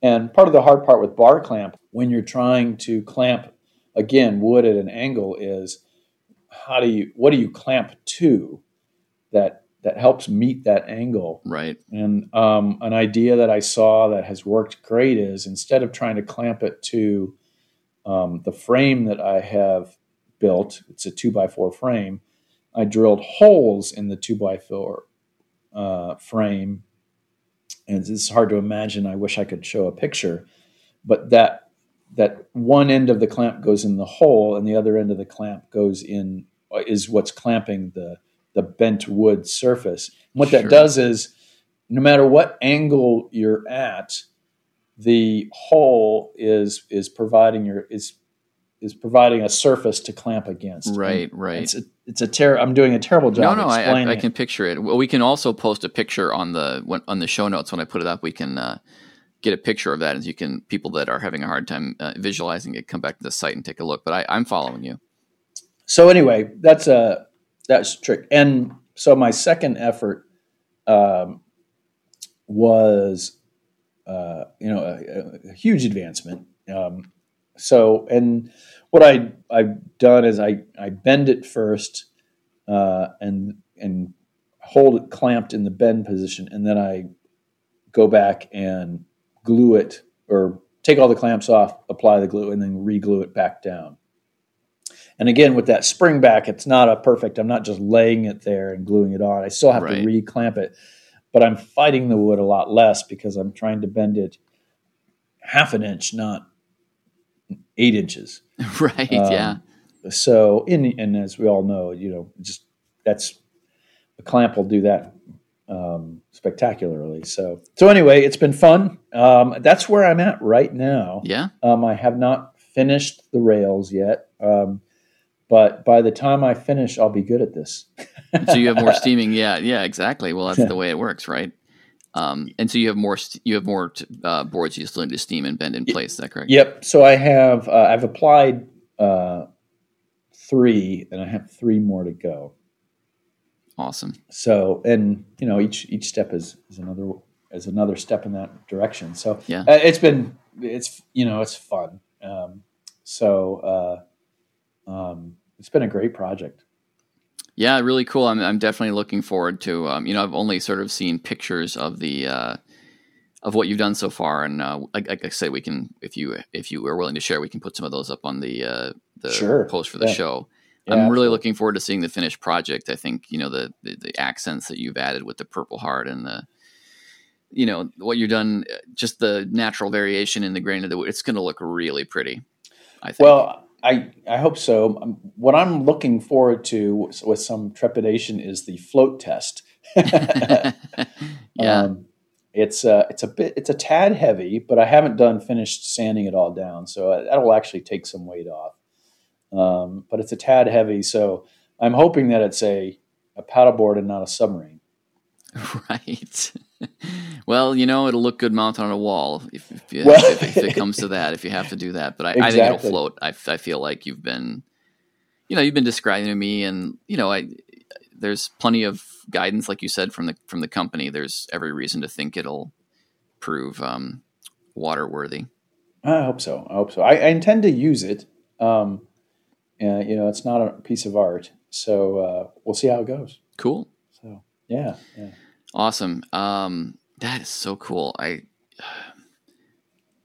and part of the hard part with bar clamp when you're trying to clamp again wood at an angle is how do you what do you clamp to that that helps meet that angle Right. and um, an idea that I saw that has worked great is instead of trying to clamp it to um, the frame that I have built, it's a two by four frame. I drilled holes in the two by four uh, frame, and it's hard to imagine. I wish I could show a picture, but that that one end of the clamp goes in the hole, and the other end of the clamp goes in is what's clamping the the bent wood surface. And what that does is, no matter what angle you're at, the hole is is providing your is is providing a surface to clamp against. Right. And Right. It's a, it's a ter- I'm doing a terrible job no, I, explaining. I, I it. can picture it. Well, we can also post a picture on the when, on the show notes when I put it up. We can uh, get a picture of that, as you can people that are having a hard time uh, visualizing it come back to the site and take a look. But I, I'm following you. so anyway, that's a that's a trick. And so my second effort um, was, uh, you know, a, a huge advancement. Um, so, and what I I've done is I I bend it first, uh, and and hold it clamped in the bend position, and then I go back and glue it or take all the clamps off, apply the glue, and then re-glue it back down. And again, with that spring back, it's not a perfect. I'm not just laying it there and gluing it on. I still have Right. to re-clamp it, but I'm fighting the wood a lot less because I'm trying to bend it half an inch, not eight inches. right. Um, yeah. So, in and as we all know, you know, just that's a clamp will do that um, spectacularly. So, so anyway, it's been fun. Um, that's where I'm at right now. Yeah. Um, I have not finished the rails yet, um, but by the time I finish, I'll be good at this. so you have more steaming. Yeah. Yeah. Exactly. Well, that's the way it works, right? Um, and so you have more. You have more uh, boards you still need to steam and bend in place. Is that correct? Yep. So I have uh, I've applied uh, three, and I have three more to go. Awesome. So, and you know, each each step is is another is another step in that direction. So, Yeah. uh, it's been it's you know it's fun. Um, so, uh, um, it's been a great project. Yeah, really cool. I'm I'm definitely looking forward to. Um, you know, I've only sort of seen pictures of the uh, of what you've done so far, and uh, like, like I say, we can if you if you are willing to share, we can put some of those up on the uh, the Sure. post for the Yeah. show. Yeah, I'm really looking forward to seeing the finished project. I think you know the, the the accents that you've added with the Purple Heart and the you know what you've done, uh, just the natural variation in the grain of the wood. It's going to look really pretty. I think. Well, I I hope so. Um, What I'm looking forward to with- some trepidation is the float test. yeah, Um, it's uh, it's a bit it's a tad heavy, but I haven't done finished sanding it all down, so uh, that'll actually take some weight off. Um, but it's a tad heavy, so I'm hoping that it's a a paddleboard and not a submarine. Right. well, you know, it'll look good mounted on a wall if, if, you- Well- if, if it comes to that, if you have to do that. But I, I think it'll Exactly. float. I feel like you've been, you know, you've been describing to me, and you know, I there's plenty of guidance, like you said, from the from the company. There's every reason to think it'll prove um, water worthy. I hope so. I hope so. I, I intend to use it. Um, and, you know, it's not a piece of art, so uh, we'll see how it goes. Cool. So yeah, yeah. Awesome. Um, that is so cool. I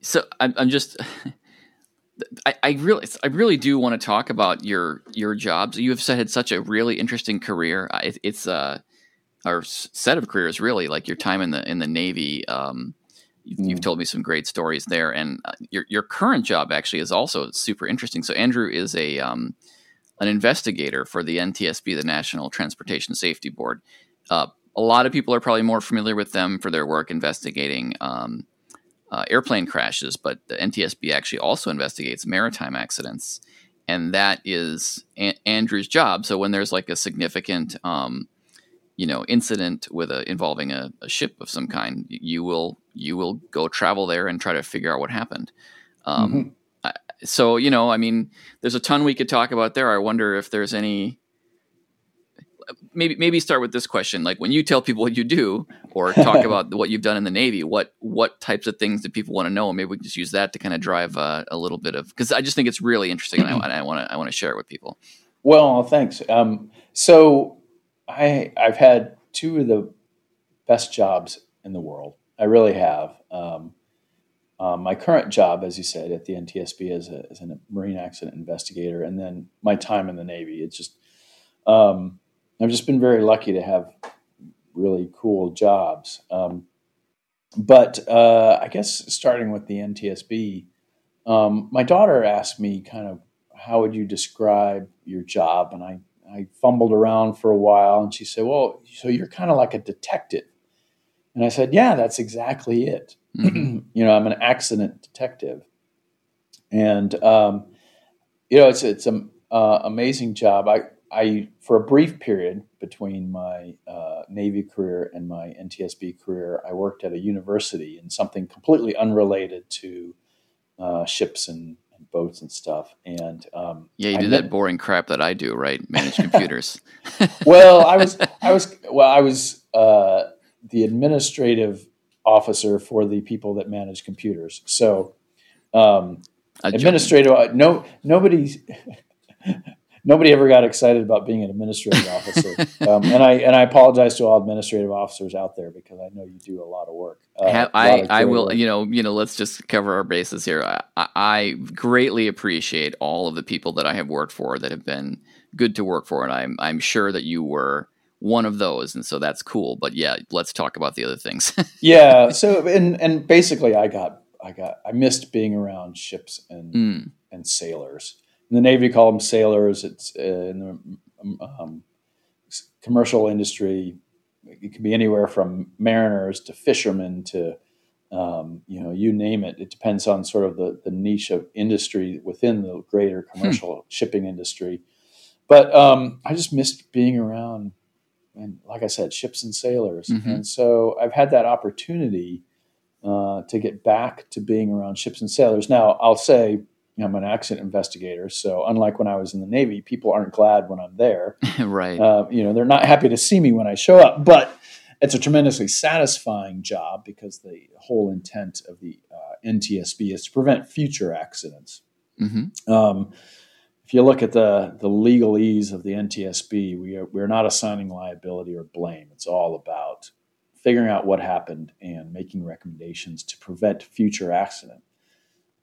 so I'm, I'm just I, I really I really do want to talk about your your jobs. You have said had such a really interesting career. Uh, It, it's uh or s- set of careers really like your time in the in the Navy. Um, you've, you've Mm. told me some great stories there, and uh, your your current job actually is also super interesting. So Andrew is a um, an investigator for the NTSB, the National Transportation Safety Board. Uh, a lot of people are probably more familiar with them for their work investigating um, uh, airplane crashes, but the NTSB actually also investigates maritime accidents, and that is a- Andrew's job. So when there's like a significant, um, you know, incident with a involving a, a ship of some kind, you will you will go travel there and try to figure out what happened. Um, Mhm. I, so you know, I mean, there's a ton we could talk about there. I wonder if there's any maybe maybe start with this question like when you tell people what you do or talk about what you've done in the navy what what types of things do people want to know maybe we can just use that to kind of drive uh, a little bit of because i just think it's really interesting and i want to i want to share it with people Well, thanks. Um, so I I've had two of the best jobs in the world. I really have. Um, um, my current job, as you said, at the NTSB as a, as a marine accident investigator, and then my time in the Navy. It's just um, I've just been very lucky to have really cool jobs. Um, but uh, I guess starting with the NTSB, um, my daughter asked me kind of how would you describe your job? And I, I fumbled around for a while and she said, Well, so you're kind of like a detective. And I said, Yeah, that's exactly it. Mhm. you know, I'm an accident detective. And, um, you know, it's, it's an uh, amazing job. I, I, for a brief period between my uh, Navy career and my NTSB career, I worked at a university in something completely unrelated to uh, ships and, and boats and stuff. And um, yeah you I do met- that boring crap that i do right manage computers well, I was, I was, well, I was uh, the administrative officer for the people that manage computers. So, um, administrative, no, nobody's, nobody ever got excited about being an administrative officer. Um, and I and I apologize to all administrative officers out there because I know you do a lot of work. Uh, Have, I I will work. you know you know let's just cover our bases here. I, I greatly appreciate all of the people that I have worked for that have been good to work for, and I'm I'm sure that you were one of those, and so that's cool. But yeah, let's talk about the other things. yeah. So and and basically, I got I got I missed being around ships and mm. and sailors in the Navy, call them sailors. It's uh, in the um, commercial industry. It can be anywhere from mariners to fishermen to um, you know you name it. It depends on sort of the, the niche of industry within the greater hmm. commercial hmm. shipping industry. But um, I just missed being around, and like I said, ships and sailors. Mm-hmm. And so I've had that opportunity uh, to get back to being around ships and sailors. Now I'll say I'm an accident investigator, so unlike when I was in the Navy, people aren't glad when I'm there. right. Uh, you know, they're not happy to see me when I show up, but it's a tremendously satisfying job because the whole intent of the uh, NTSB is to prevent future accidents. Mm-hmm. Um, if you look at the the legalese of the NTSB, we are, we're not assigning liability or blame. It's all about figuring out what happened and making recommendations to prevent future accident.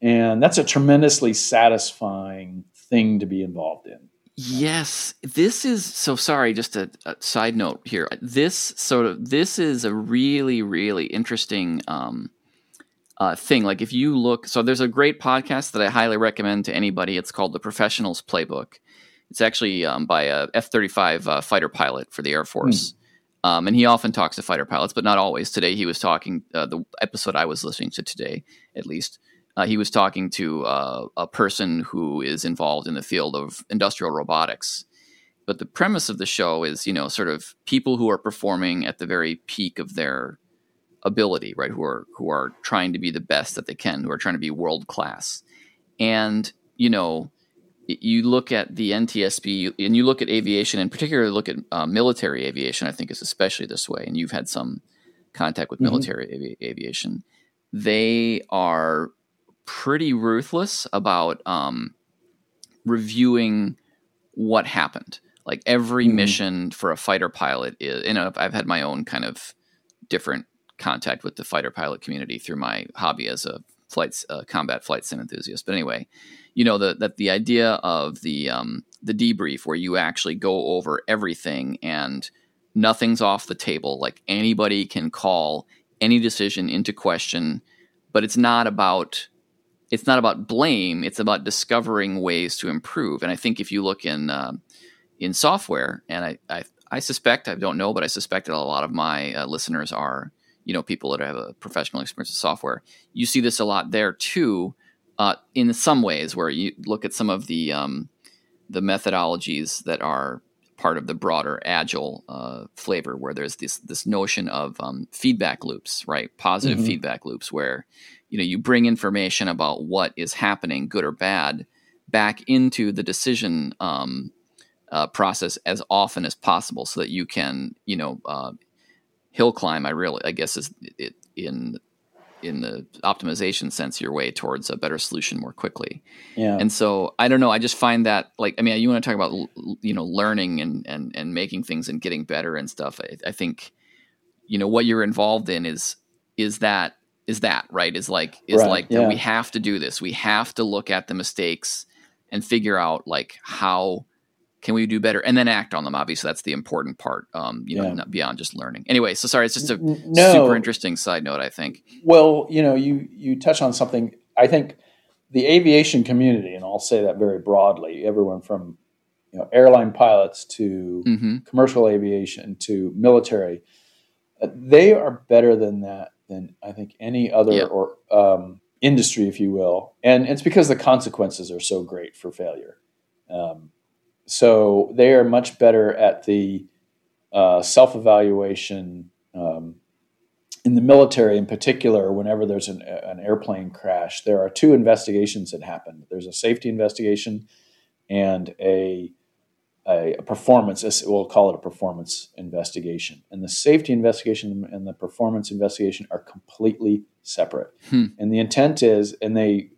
And that's a tremendously satisfying thing to be involved in. Yes, this is so sorry. Just a, a, side note here. This sort of this is a really really interesting um, uh, thing. Like if you look, so there's a great podcast that I highly recommend to anybody. It's called The Professionals Playbook. It's actually um, by a F thirty five uh, fighter pilot for the Air Force. Mm. Um, and he often talks to fighter pilots, but not always. Today he was talking. Uh, the episode I was listening to today, at least, uh, he was talking to uh, a person who is involved in the field of industrial robotics. But the premise of the show is, you know, sort of people who are performing at the very peak of their ability, right? Who are who are trying to be the best that they can, who are trying to be world class. And you know, you look at the NTSB and you look at aviation, and particularly look at uh, military aviation. I think is especially this way, and you've had some contact with mm-hmm. military avi- aviation. They are pretty ruthless about um, reviewing what happened. Like every mm-hmm. mission for a fighter pilot is, you know, I've had my own kind of different contact with the fighter pilot community through my hobby as a flight uh, combat flight sim enthusiast. But anyway, you know the, that the idea of the um, the debrief where you actually go over everything and nothing's off the table. Like anybody can call any decision into question, but it's not about it's not about blame; it's about discovering ways to improve. And I think if you look in uh, in software, and I, I, I suspect I don't know, but I suspect that a lot of my uh, listeners are you know people that have a professional experience with software. You see this a lot there too. Uh, in some ways, where you look at some of the um, the methodologies that are part of the broader agile uh, flavor, where there's this this notion of um, feedback loops, right? Positive mm-hmm. feedback loops, where you know you bring information about what is happening good or bad back into the decision um, uh, process as often as possible so that you can you know uh, hill climb i really i guess is it, in in the optimization sense your way towards a better solution more quickly. Yeah. And so i don't know i just find that like i mean you want to talk about you know learning and and and making things and getting better and stuff. I, I think you know what you're involved in is is that is that right is like is right, like yeah. we have to do this we have to look at the mistakes and figure out like how can we do better and then act on them obviously that's the important part um you know yeah. not beyond just learning anyway so sorry it's just a no. super interesting side note i think well you know you you touch on something i think the aviation community and i'll say that very broadly everyone from you know airline pilots to mm-hmm. commercial aviation to military uh, they are better than that than I think any other yep. or um, industry, if you will. And it's because the consequences are so great for failure. Um, so they are much better at the uh, self evaluation. Um, in the military, in particular, whenever there's an, an, airplane crash, there are two investigations that happen. There's a safety investigation and a a, performance, we'll call it a performance investigation. And the safety investigation and the performance investigation are completely separate. Hmm. And the intent is, and they,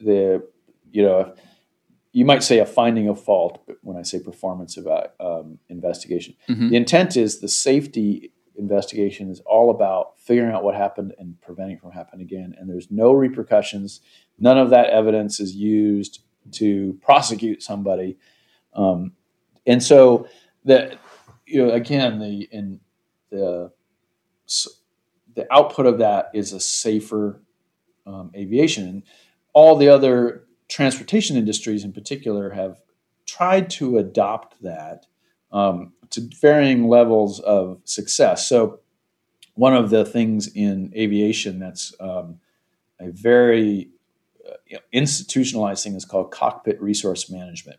the, you know, you might say a finding of fault but when I say performance about um, investigation. Mhm. The intent is the safety investigation is all about figuring out what happened and preventing it from happening again. And there's no repercussions. None of that evidence is used to prosecute somebody. Um, and so the you know again the in the the output of that is a safer um, aviation. All the other transportation industries in particular have tried to adopt that um, to varying levels of success. So, one of the things in aviation that's um, a very uh, institutionalized thing is called cockpit resource management.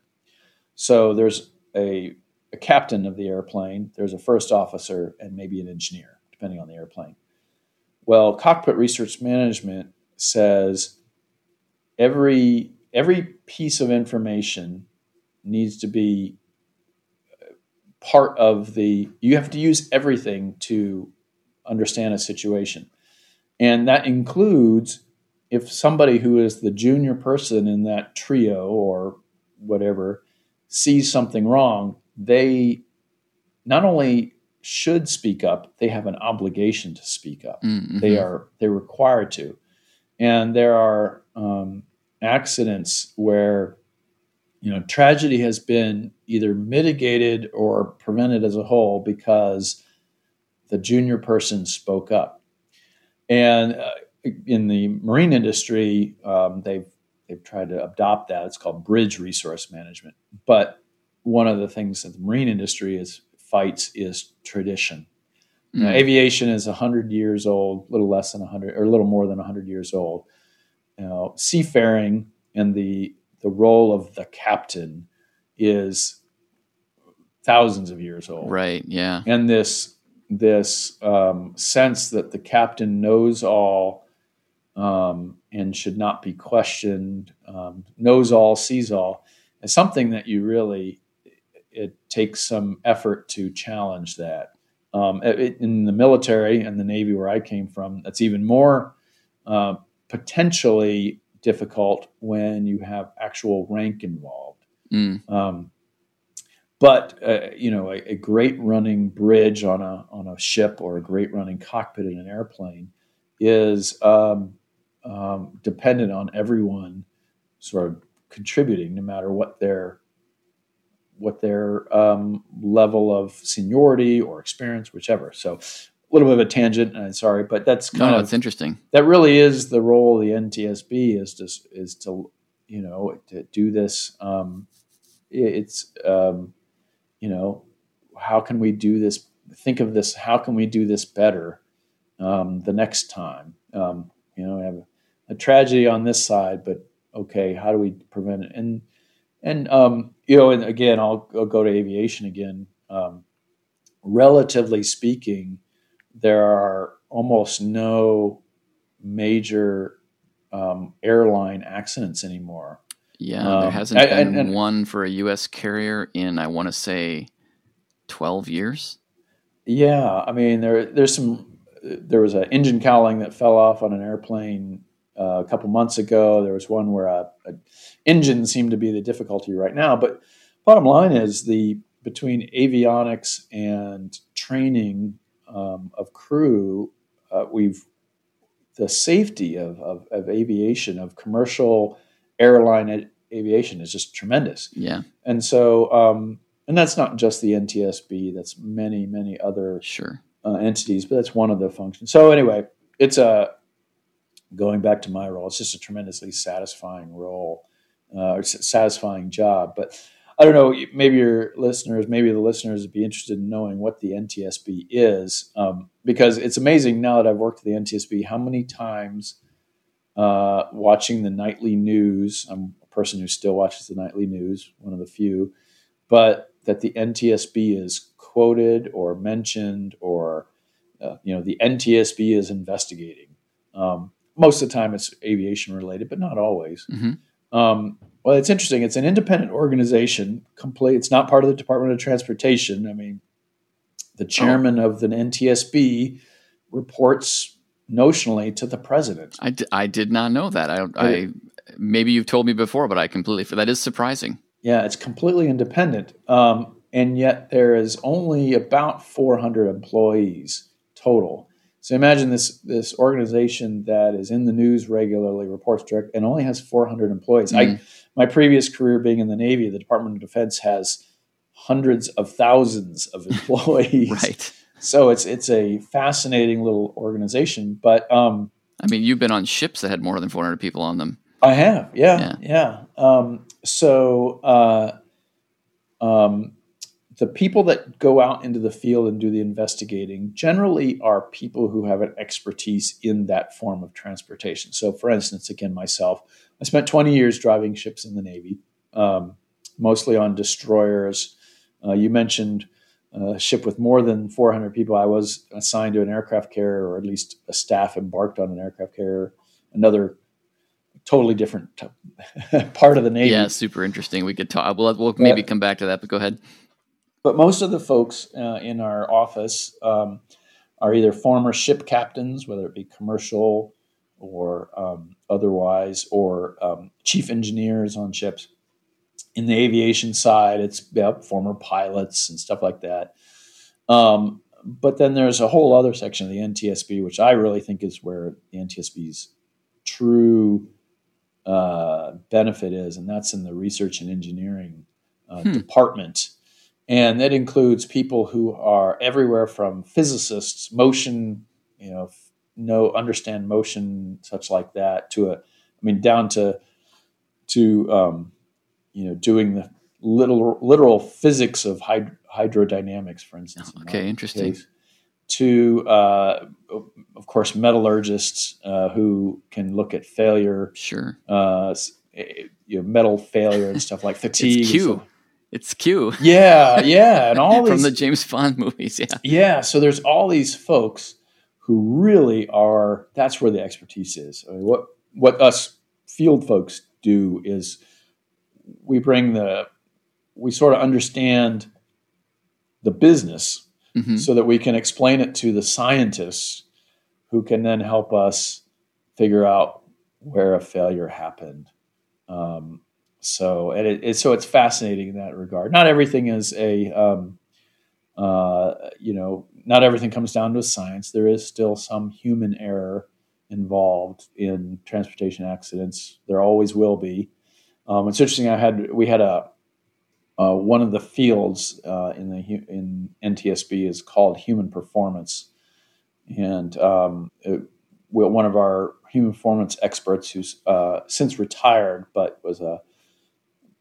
So, there's a, a captain of the airplane, there's a first officer, and maybe an engineer, depending on the airplane. Well, cockpit resource management says every every piece of information needs to be uh, part of the you have to use everything to understand a situation and that includes if somebody who is the junior person in that trio or whatever sees something wrong they not only should speak up they have an obligation to speak up. Mm, they mhm. are they're required to. And there are um, accidents where you know tragedy has been either mitigated or prevented as a whole because the junior person spoke up. And uh, in the marine industry um, they've they've tried to adopt that it's called bridge resource management but one of the things that the marine industry is fights is tradition you know, Mm. aviation is 100 years old, a little less than 100, or a little more than 100 years old. You know, seafaring and the the role of the captain is thousands of years old. Right. Yeah. And this this um, sense that the captain knows all um, and should not be questioned, um, knows all, sees all, is something that you really it takes some effort to challenge that. Um, it- in the military and the Navy, where I came from, that's even more uh, potentially difficult when you have actual rank involved. Mm. Um, but uh, you know, a, a great running bridge on a on a ship or a great running cockpit in an airplane is um, um, dependent on everyone sort of contributing, no matter what their what their um, level of seniority or experience, whichever. So, a little bit of a tangent. And I'm sorry, but that's kind no, of it's interesting. that really is the role of the NTSB is to is to you know to do this. Um, it's um, you know how can we do this? Think of this. How can we do this better um, the next time? Um, you know, we have a, tragedy on this side, but okay, how do we prevent it? And and um, you know, and again, I'll, I'll go to aviation again. Um, relatively speaking, there are almost no major um, airline accidents anymore. Yeah. there Um, hasn't I- been and- and- one for a U.S. carrier in, I want to say, 12 years. Yeah, I mean there there's some there was an engine cowling that fell off on an airplane uh, a couple months ago. There was one where a, a engine seemed to be the difficulty right now. But bottom line is the between avionics and training um, of crew, uh, we've the safety of, of, of aviation of commercial airline aviation is just tremendous. Yeah. And so, um, and that's not just the NTSB. That's many, many other Sure. uh, entities, but that's one of the functions. So anyway, it's a going back to my role. It's just a tremendously satisfying role, uh, or satisfying job. But I don't know. Maybe your listeners, maybe the listeners would be interested in knowing what the NTSB is, um, because it's amazing now that I've worked at the NTSB how many times uh, watching the nightly news. I'm a person who still watches the nightly news, one of the few, but that the NTSB is quoted or mentioned or uh, you know the NTSB is investigating. Um, most of the time, it's aviation related, but not always. hmm Um, well, it's interesting. It's an independent organization. Complete. It's not part of the Department of Transportation. I mean, the chairman of the NTSB reports notionally to the president. I, d- I did not know that. I, I maybe you've told me before, but I completely that is surprising. Yeah, it's completely independent, um, and yet there is only about 400 employees total. So imagine this this organization that is in the news regularly, reports direct, and only has 400 employees. Mm-hmm. I my previous career being in the Navy, the Department of Defense has hundreds of thousands of employees. right. So it's it's a fascinating little organization. But um, I mean, you've been on ships that had more than 400 people on them. I have, yeah, yeah. yeah. Um, so uh, um, the people that go out into the field and do the investigating generally are people who have an expertise in that form of transportation. So, for instance, again, myself, I spent 20 years driving ships in the Navy, um, mostly on destroyers. Uh, you mentioned a ship with more than 400 people. I was assigned to an aircraft carrier, or at least a staff embarked on an aircraft carrier. Another totally different t- part of the Navy. Yeah, super interesting. We could talk. We'll, we'll maybe come back to that, but go ahead. But most of the folks uh, in our office um, are either former ship captains, whether it be commercial or um, otherwise, or um, chief engineers on ships. In the aviation side, it's yeah, former pilots and stuff like that. Um, but then there's a whole other section of the NTSB, which I really think is where the NTSB's true uh, benefit is, and that's in the research and engineering uh, hmm. department and that includes people who are everywhere from physicists, motion, you know, know understand motion, such like that, to a, I mean, down to to um, you know doing the little literal physics of hyd- hydrodynamics, for instance. okay, interesting. Case, to uh, of course metallurgists uh, who can look at failure, sure, uh, you know, metal failure and stuff like fatigue. Q. It's Q. Yeah, yeah, and all these from the James Bond movies. Yeah, yeah. So there's all these folks who really are. That's where the expertise is. I mean, what what us field folks do is we bring the we sort of understand the business mm-hmm. so that we can explain it to the scientists who can then help us figure out where a failure happened um, so and it, it, so it's fascinating in that regard. Not everything is a um, uh, you know not everything comes down to science. There is still some human error involved in transportation accidents. There always will be. Um, it's interesting. I had we had a uh, one of the fields uh, in the in NTSB is called human performance, and um, it, one of our human performance experts who's uh, since retired but was a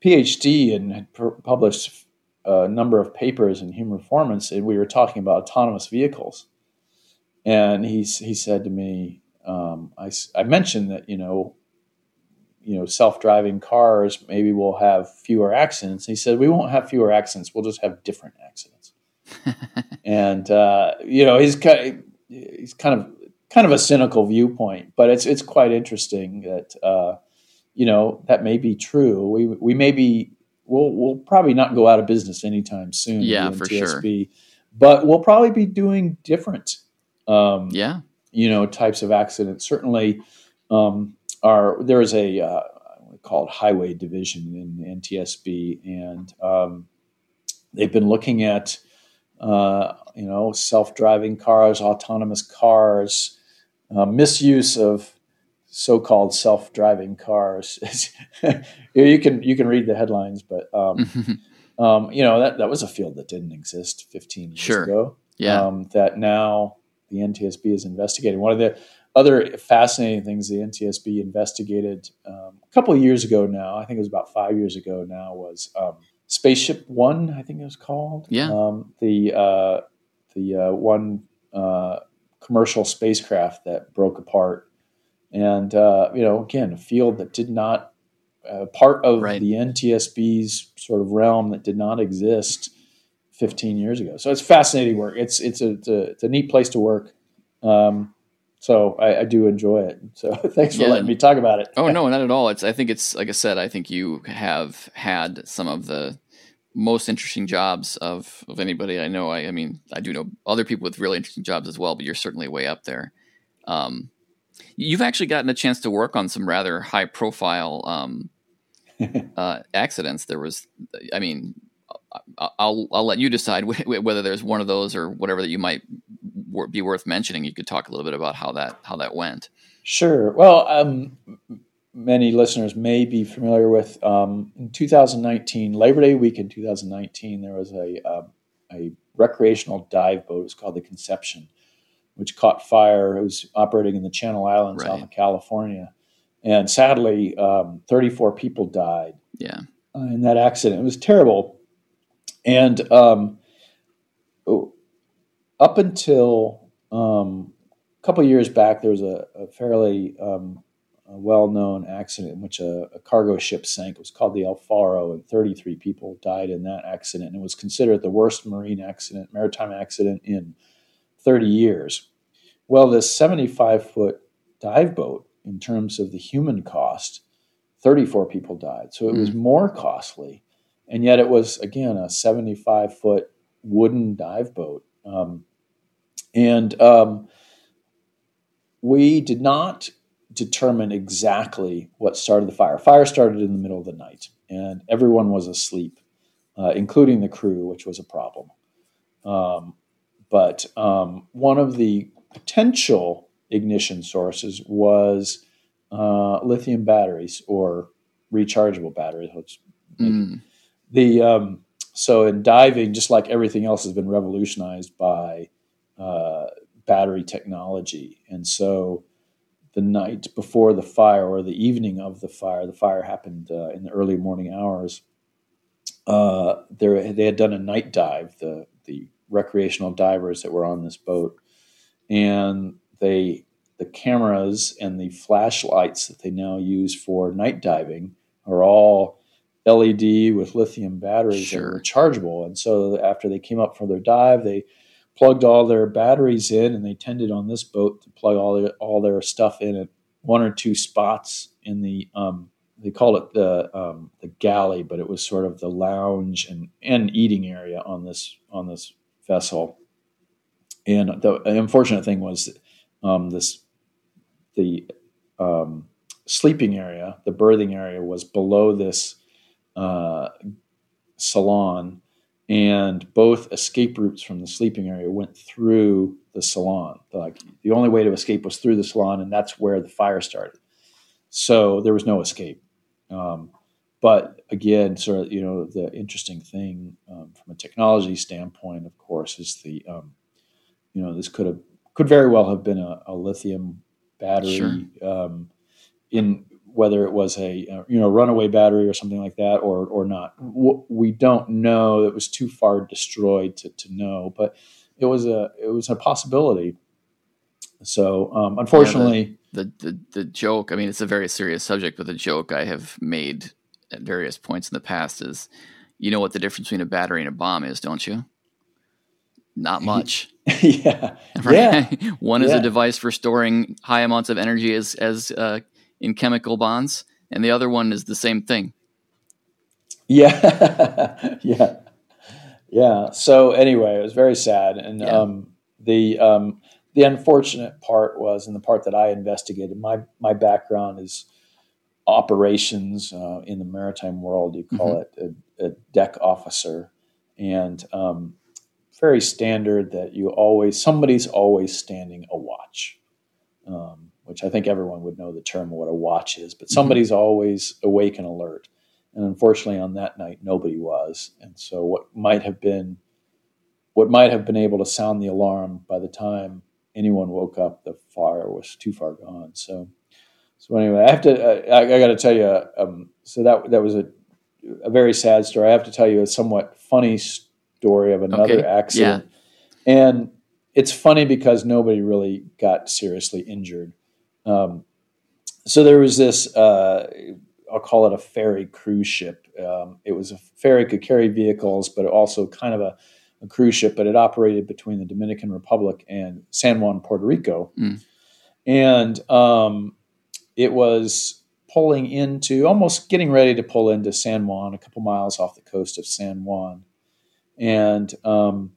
PhD and had pr- published a number of papers in human performance, and we were talking about autonomous vehicles. And he he said to me, um, I, I mentioned that you know, you know, self driving cars maybe will have fewer accidents. He said we won't have fewer accidents; we'll just have different accidents. and uh, you know, he's kind of, he's kind of kind of a cynical viewpoint, but it's it's quite interesting that. Uh, you know that may be true. We we may be we'll we'll probably not go out of business anytime soon. Yeah, for TSB, sure. But we'll probably be doing different. Um, yeah. You know, types of accidents. Certainly, um, are there is a uh, called Highway Division in NTSB, and um, they've been looking at uh, you know self-driving cars, autonomous cars, uh, misuse of so-called self-driving cars. you can you can read the headlines, but um, um, you know that that was a field that didn't exist 15 years sure. ago. Yeah, um, that now the NTSB is investigating. One of the other fascinating things the NTSB investigated um, a couple of years ago now, I think it was about five years ago now, was um, Spaceship One. I think it was called. Yeah, um, the uh, the uh, one uh, commercial spacecraft that broke apart and uh, you know, again, a field that did not uh, part of right. the NTSB's sort of realm that did not exist 15 years ago. So it's fascinating work. It's it's a it's a, it's a neat place to work. Um, so I, I, do enjoy it. So thanks for yeah. letting me talk about it. oh no, not at all. It's I think it's like I said. I think you have had some of the most interesting jobs of of anybody I know. I, I mean, I do know other people with really interesting jobs as well, but you're certainly way up there. Um, You've actually gotten a chance to work on some rather high profile um, uh, accidents. There was, I mean, I'll I'll let you decide whether there's one of those or whatever that you might be worth mentioning. You could talk a little bit about how that how that went. Sure. Well, um, many listeners may be familiar with um, in 2019 Labor Day week in 2019 there was a uh, a recreational dive boat. It was called the Conception, which caught fire. It was operating in the Channel Islands right. off of California, and sadly, um, 34 people died. Yeah. Uh, in that accident, it was terrible and um, up until um, a couple years back, there was a, a fairly um, a well-known accident in which a, a, cargo ship sank. It was called the El Faro, and 33 people died in that accident. And it was considered the worst marine accident, maritime accident in 30 years. Well, this 75-foot dive boat, in terms of the human cost, 34 people died. So it was hmm. more costly and yet it was again a 75 foot wooden dive boat um, and um, we did not determine exactly what started the fire fire started in the middle of the night and everyone was asleep uh, including the crew which was a problem um, but um, one of the potential ignition sources was uh, lithium batteries or rechargeable batteries mm the um, so in diving, just like everything else, has been revolutionized by uh, battery technology, and so the night before the fire or the evening of the fire, the fire happened uh, in the early morning hours. Uh, there, they had done a night dive. The the recreational divers that were on this boat, and they the cameras and the flashlights that they now use for night diving are all LED with lithium batteries sure. that were rechargeable. And so after they came up from their dive, they plugged all their batteries in, and they tended on this boat to plug all their all their stuff in at one or two spots in the um, they call it the um, the galley, but it was sort of the lounge and and eating area on this on this vessel. And the unfortunate thing was um, this the um, sleeping area, the berthing area, was below this uh, salon, and both escape routes from the sleeping area went through the salon. Like the only way to escape was through the salon, and that's where the fire started. So there was no escape. Um, but again, sort of, you know, the interesting thing um, from a technology standpoint, of course, is the, um, you know, this could have could very well have been a, a lithium battery sure. Um, in whether it was a uh, you know runaway battery or something like that or or not. We don't know. It was too far destroyed to, to know, but it was a it was a possibility. So um, unfortunately, yeah, the, the, the the joke. I mean, it's a very serious subject, but the joke I have made at various points in the past is, you know what the difference between a battery and a bomb is, don't you? Not much. yeah. Right? Yeah. One is yeah. a device for storing high amounts of energy as as uh, in chemical bonds, and the other one is the same thing. Yeah, yeah, yeah. So anyway, it was very sad, and yeah. um, the um, the unfortunate part was, and the part that I investigated. My my background is operations uh, in the maritime world. You call mm-hmm. it a, a, deck officer, and um, very standard that you always somebody's always standing a watch. Um, which I think everyone would know the term of what a watch is, but mm-hmm. somebody's mm-hmm. always awake and alert. And unfortunately, on that night, nobody was. And so, what might have been, what might have been able to sound the alarm by the time anyone woke up, the fire was too far gone. So, so anyway, I have to, I, I got to tell you, um, so that that was a, a very sad story. I have to tell you a somewhat funny story of another okay. accident, yeah. and it's funny because nobody really got seriously injured. Um, so there was this, uh, I'll call it a ferry cruise ship. Um, it was a ferry could carry vehicles, but also kind of a, a, cruise ship. But it operated between the Dominican Republic and San Juan, Puerto Rico, mm. and um, it was pulling into almost getting ready to pull into San Juan, a couple miles off the coast of San Juan, and um,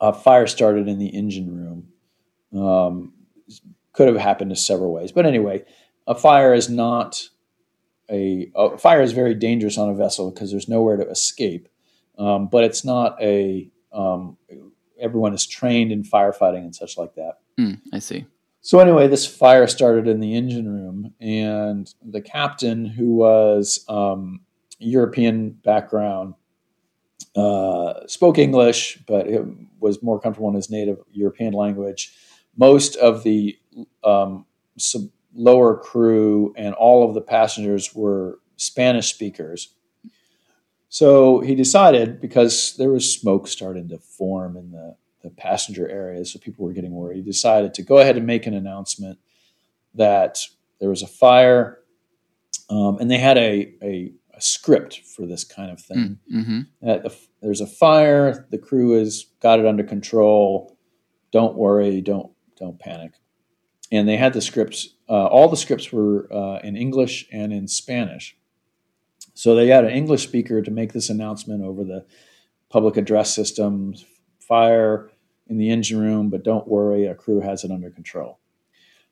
a fire started in the engine room. Um, could have happened in several ways. But anyway, a fire is not a, a fire is very dangerous on a vessel because there's nowhere to escape. Um, but it's not a um, everyone is trained in firefighting and such like that. Mm, I see. So anyway, this fire started in the engine room, and the captain, who was um, European background, uh, spoke English, but it was more comfortable in his native European language. Most of the um, sub- lower crew and all of the passengers were Spanish speakers. So he decided, because there was smoke starting to form in the, the passenger area, so people were getting worried, he decided to go ahead and make an announcement that there was a fire, um, and they had a, a, a, script for this kind of thing. Mm-hmm. The, there's a fire, the crew has got it under control. Don't worry, don't don't panic. And they had the scripts. Uh, all the scripts were uh, in English and in Spanish. So they had an English speaker to make this announcement over the public address system fire in the engine room, but don't worry, a crew has it under control.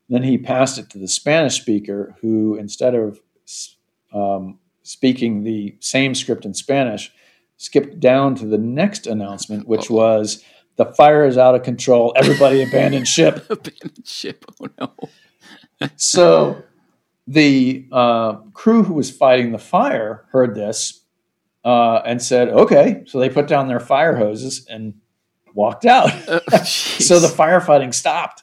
Then he passed it to the Spanish speaker, who instead of um, speaking the same script in Spanish, skipped down to the next announcement, which Uh-oh. was the fire is out of control. Everybody abandon ship. abandon ship. Oh no. so the uh, crew who was fighting the fire heard this uh, and said, "Okay." So they put down their fire hoses and walked out. Uh, so the firefighting stopped.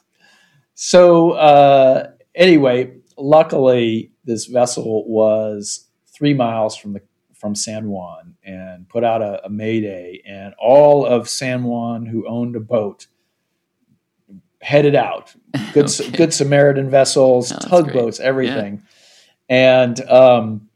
So uh, anyway, luckily this vessel was three miles from the from San Juan and put out a, a mayday, and all of San Juan who owned a boat headed out. Good, okay. good Samaritan vessels, tugboats, everything. Yeah. And um,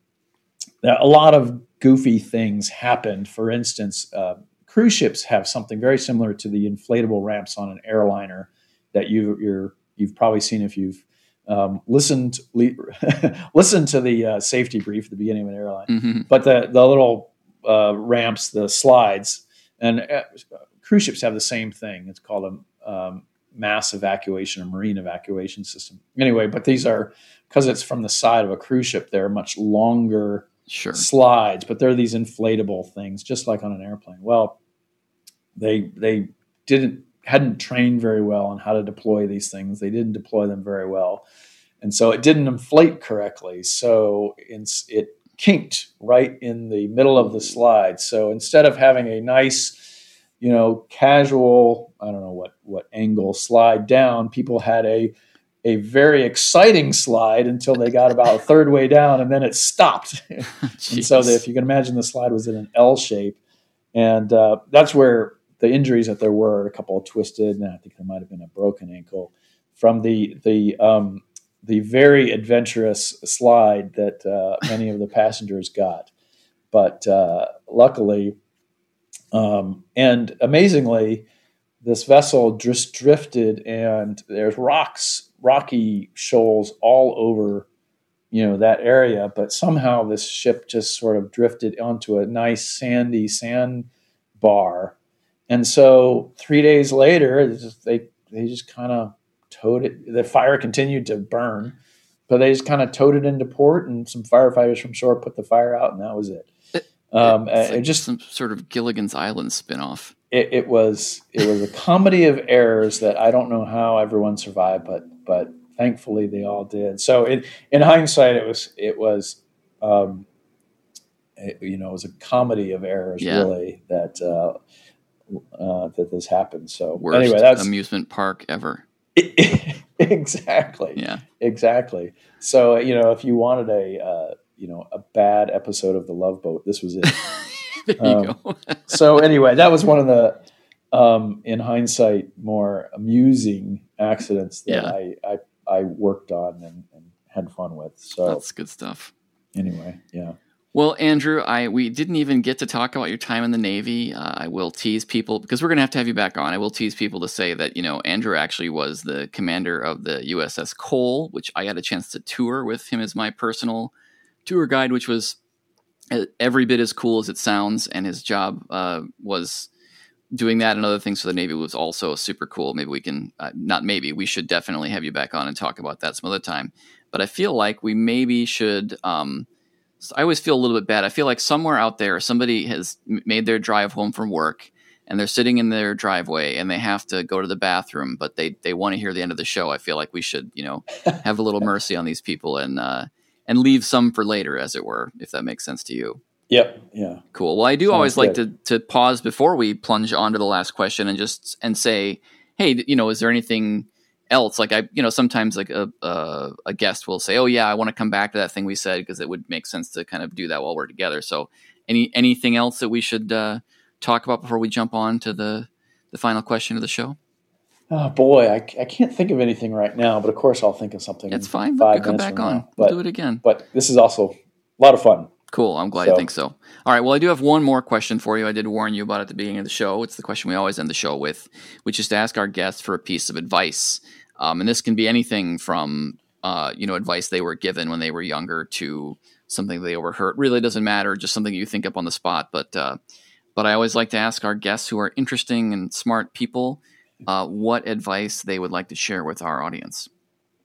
a lot of goofy things happened. For instance, uh, cruise ships have something very similar to the inflatable ramps on an airliner that you, you're, you've probably seen if you've um, listened listen to the uh, safety brief at the beginning of an airline. Mm-hmm. But the the little uh, ramps, the slides, and uh, cruise ships have the same thing. It's called a um, mass evacuation or marine evacuation system. Anyway, but these are because it's from the side of a cruise ship. They're much longer sure. slides, but they're these inflatable things, just like on an airplane. Well, they they didn't hadn't trained very well on how to deploy these things. They didn't deploy them very well, and so it didn't inflate correctly. So it kinked right in the middle of the slide. So instead of having a nice you know, casual, I don't know what what angle slide down, people had a a very exciting slide until they got about a third way down and then it stopped. and so the, if you can imagine the slide was in an L shape and uh, that's where the injuries that there were, a couple twisted, and I think there might have been a broken ankle from the the um, the very adventurous slide that uh, many of the passengers got. But uh, luckily, um, and amazingly, this vessel just drifted, and there's rocks, rocky shoals all over, you know, that area. But somehow this ship just sort of drifted onto a nice sandy sand bar, and so three days later, they they just kind of towed it. The fire continued to burn, but they just kind of towed it into port, and some firefighters from shore put the fire out, and that was it. Um, it's like it just some sort of Gilligan's Island spinoff. It, it was it was a comedy of errors that I don't know how everyone survived, but but thankfully they all did. So in in hindsight, it was it was um, it, you know it was a comedy of errors yeah. really that uh, uh, that this happened. So Worst anyway, that's amusement park ever. exactly. Yeah. Exactly. So you know, if you wanted a uh, you know a bad episode of the Love Boat. This was it. there you um, go. so anyway, that was one of the um, in hindsight more amusing accidents that yeah. I, I I worked on and, and had fun with. So that's good stuff. Anyway, yeah. Well, Andrew, I we didn't even get to talk about your time in the Navy. Uh, I will tease people because we're going to have to have you back on. I will tease people to say that you know Andrew actually was the commander of the USS Cole, which I had a chance to tour with him as my personal tour guide, which was every bit as cool as it sounds, and his job uh, was doing that and other things for the Navy was also super cool. Maybe we can, uh, not maybe, we should definitely have you back on and talk about that some other time. But I feel like we maybe should. Um, I always feel a little bit bad. I feel like somewhere out there, somebody has made their drive home from work and they're sitting in their driveway and they have to go to the bathroom, but they, they want to hear the end of the show. I feel like we should, you know, have a little mercy on these people and, uh, and leave some for later, as it were, if that makes sense to you. Yep. Yeah. Cool. Well, I do Sounds always good. like to to pause before we plunge on to the last question and just and say, hey, you know, is there anything else? Like I, you know, sometimes like a a, a guest will say, oh yeah, I want to come back to that thing we said because it would make sense to kind of do that while we're together. So, any anything else that we should uh, talk about before we jump on to the the final question of the show? Oh boy, I, I can't think of anything right now, but of course I'll think of something. It's fine. Five we'll come back on. Now. We'll do it again. But this is also a lot of fun. Cool. I'm glad so. you think so. All right. Well, I do have one more question for you. I did warn you about at the beginning of the show. It's the question we always end the show with, which is to ask our guests for a piece of advice. Um, and this can be anything from, uh, you know, advice they were given when they were younger to something they overheard. Really doesn't matter. Just something you think up on the spot. But, uh, but I always like to ask our guests who are interesting and smart people uh, what advice they would like to share with our audience.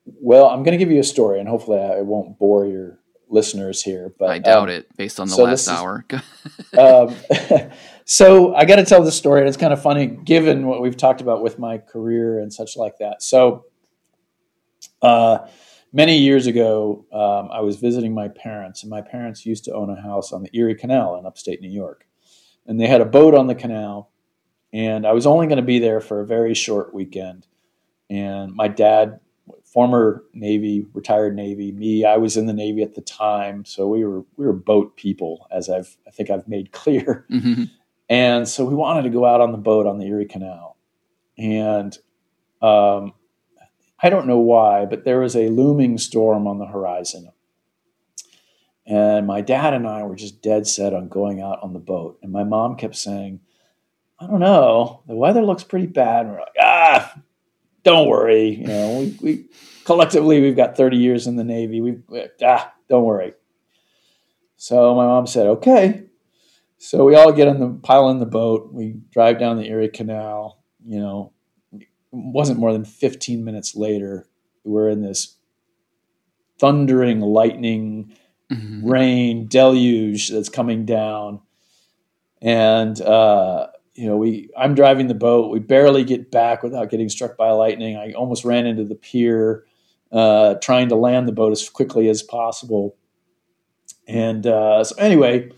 Well, I'm going to give you a story, and hopefully, I won't bore your listeners here, but I doubt um, it based on the so last hour. um, so I got to tell this story, and it's kind of funny given what we've talked about with my career and such like that. So, uh, many years ago, um, I was visiting my parents, and my parents used to own a house on the Erie Canal in upstate New York, and they had a boat on the canal, and I was only going to be there for a very short weekend, and my dad former Navy, retired Navy. Me, I was in the Navy at the time, so we were we were boat people, as I've I think I've made clear. Mm-hmm. And so we wanted to go out on the boat on the Erie Canal, and um, I don't know why, but there was a looming storm on the horizon. And my dad and I were just dead set on going out on the boat. And my mom kept saying, I don't know, the weather looks pretty bad. And we're like, ah, don't worry. You know, we, we collectively we've got 30 years in the Navy. We ah, don't worry. So my mom said, okay. So we all get on the pile in the boat. We drive down the Erie Canal. You know, it wasn't more than 15 minutes later. We're in this thundering lightning, mm-hmm. rain deluge that's coming down, and uh, you know, we I'm driving the boat. We barely get back without getting struck by lightning. I almost ran into the pier, uh, trying to land the boat as quickly as possible. And uh, so, anyway,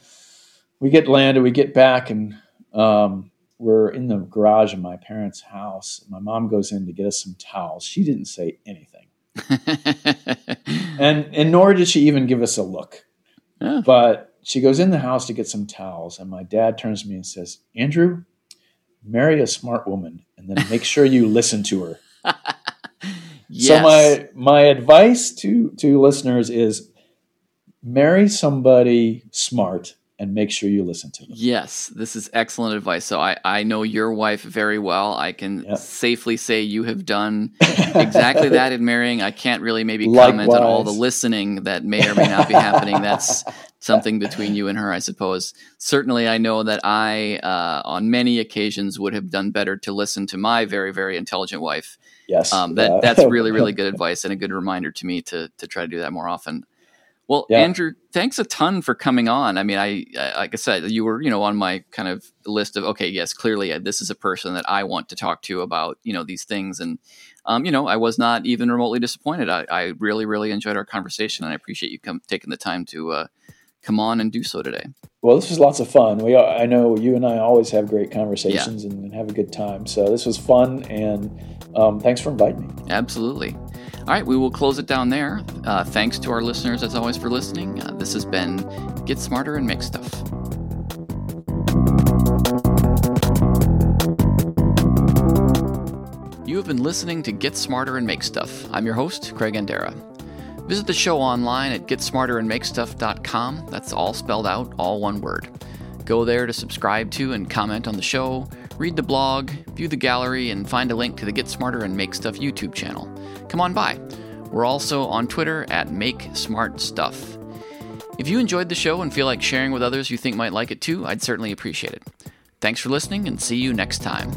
we get landed. We get back, and um, we're in the garage of my parents' house. My mom goes in to get us some towels. She didn't say anything, and and nor did she even give us a look. Yeah. But she goes in the house to get some towels, and my dad turns to me and says, "Andrew, marry a smart woman and then make sure you listen to her. yes. So my my advice to to listeners is marry somebody smart and make sure you listen to them. Yes, this is excellent advice. So I, I know your wife very well. I can yep. safely say you have done exactly that in marrying. I can't really maybe comment on all the listening that may or may not be happening. That's something between you and her, I suppose. Certainly, I know that I, uh, on many occasions, would have done better to listen to my very, very intelligent wife. Yes, um, that yeah. that's really, really good advice and a good reminder to me to to try to do that more often. Well, yeah. Andrew, thanks a ton for coming on. I mean, I, I, like I said, you were you know on my kind of list of okay, yes, clearly uh, this is a person that I want to talk to about you know these things, and um, you know I was not even remotely disappointed. I, I really really enjoyed our conversation, and I appreciate you come taking the time to uh, come on and do so today. Well, this was lots of fun. We I know you and I always have great conversations yeah. and, and, have a good time. So this was fun, and um, thanks for inviting me. Absolutely. All right, we will close it down there. Uh, thanks to our listeners, as always, for listening. Uh, this has been Get Smarter and Make Stuff. You have been listening to Get Smarter and Make Stuff. I'm your host, Craig Andera. Visit the show online at getsmarterandmakestuff.com. That's all spelled out, all one word. Go there to subscribe to and comment on the show, read the blog, view the gallery, and find a link to the Get Smarter and Make Stuff YouTube channel come on by. We're also on Twitter at Make Smart Stuff. If you enjoyed the show and feel like sharing with others you think might like it too, I'd certainly appreciate it. Thanks for listening and see you next time.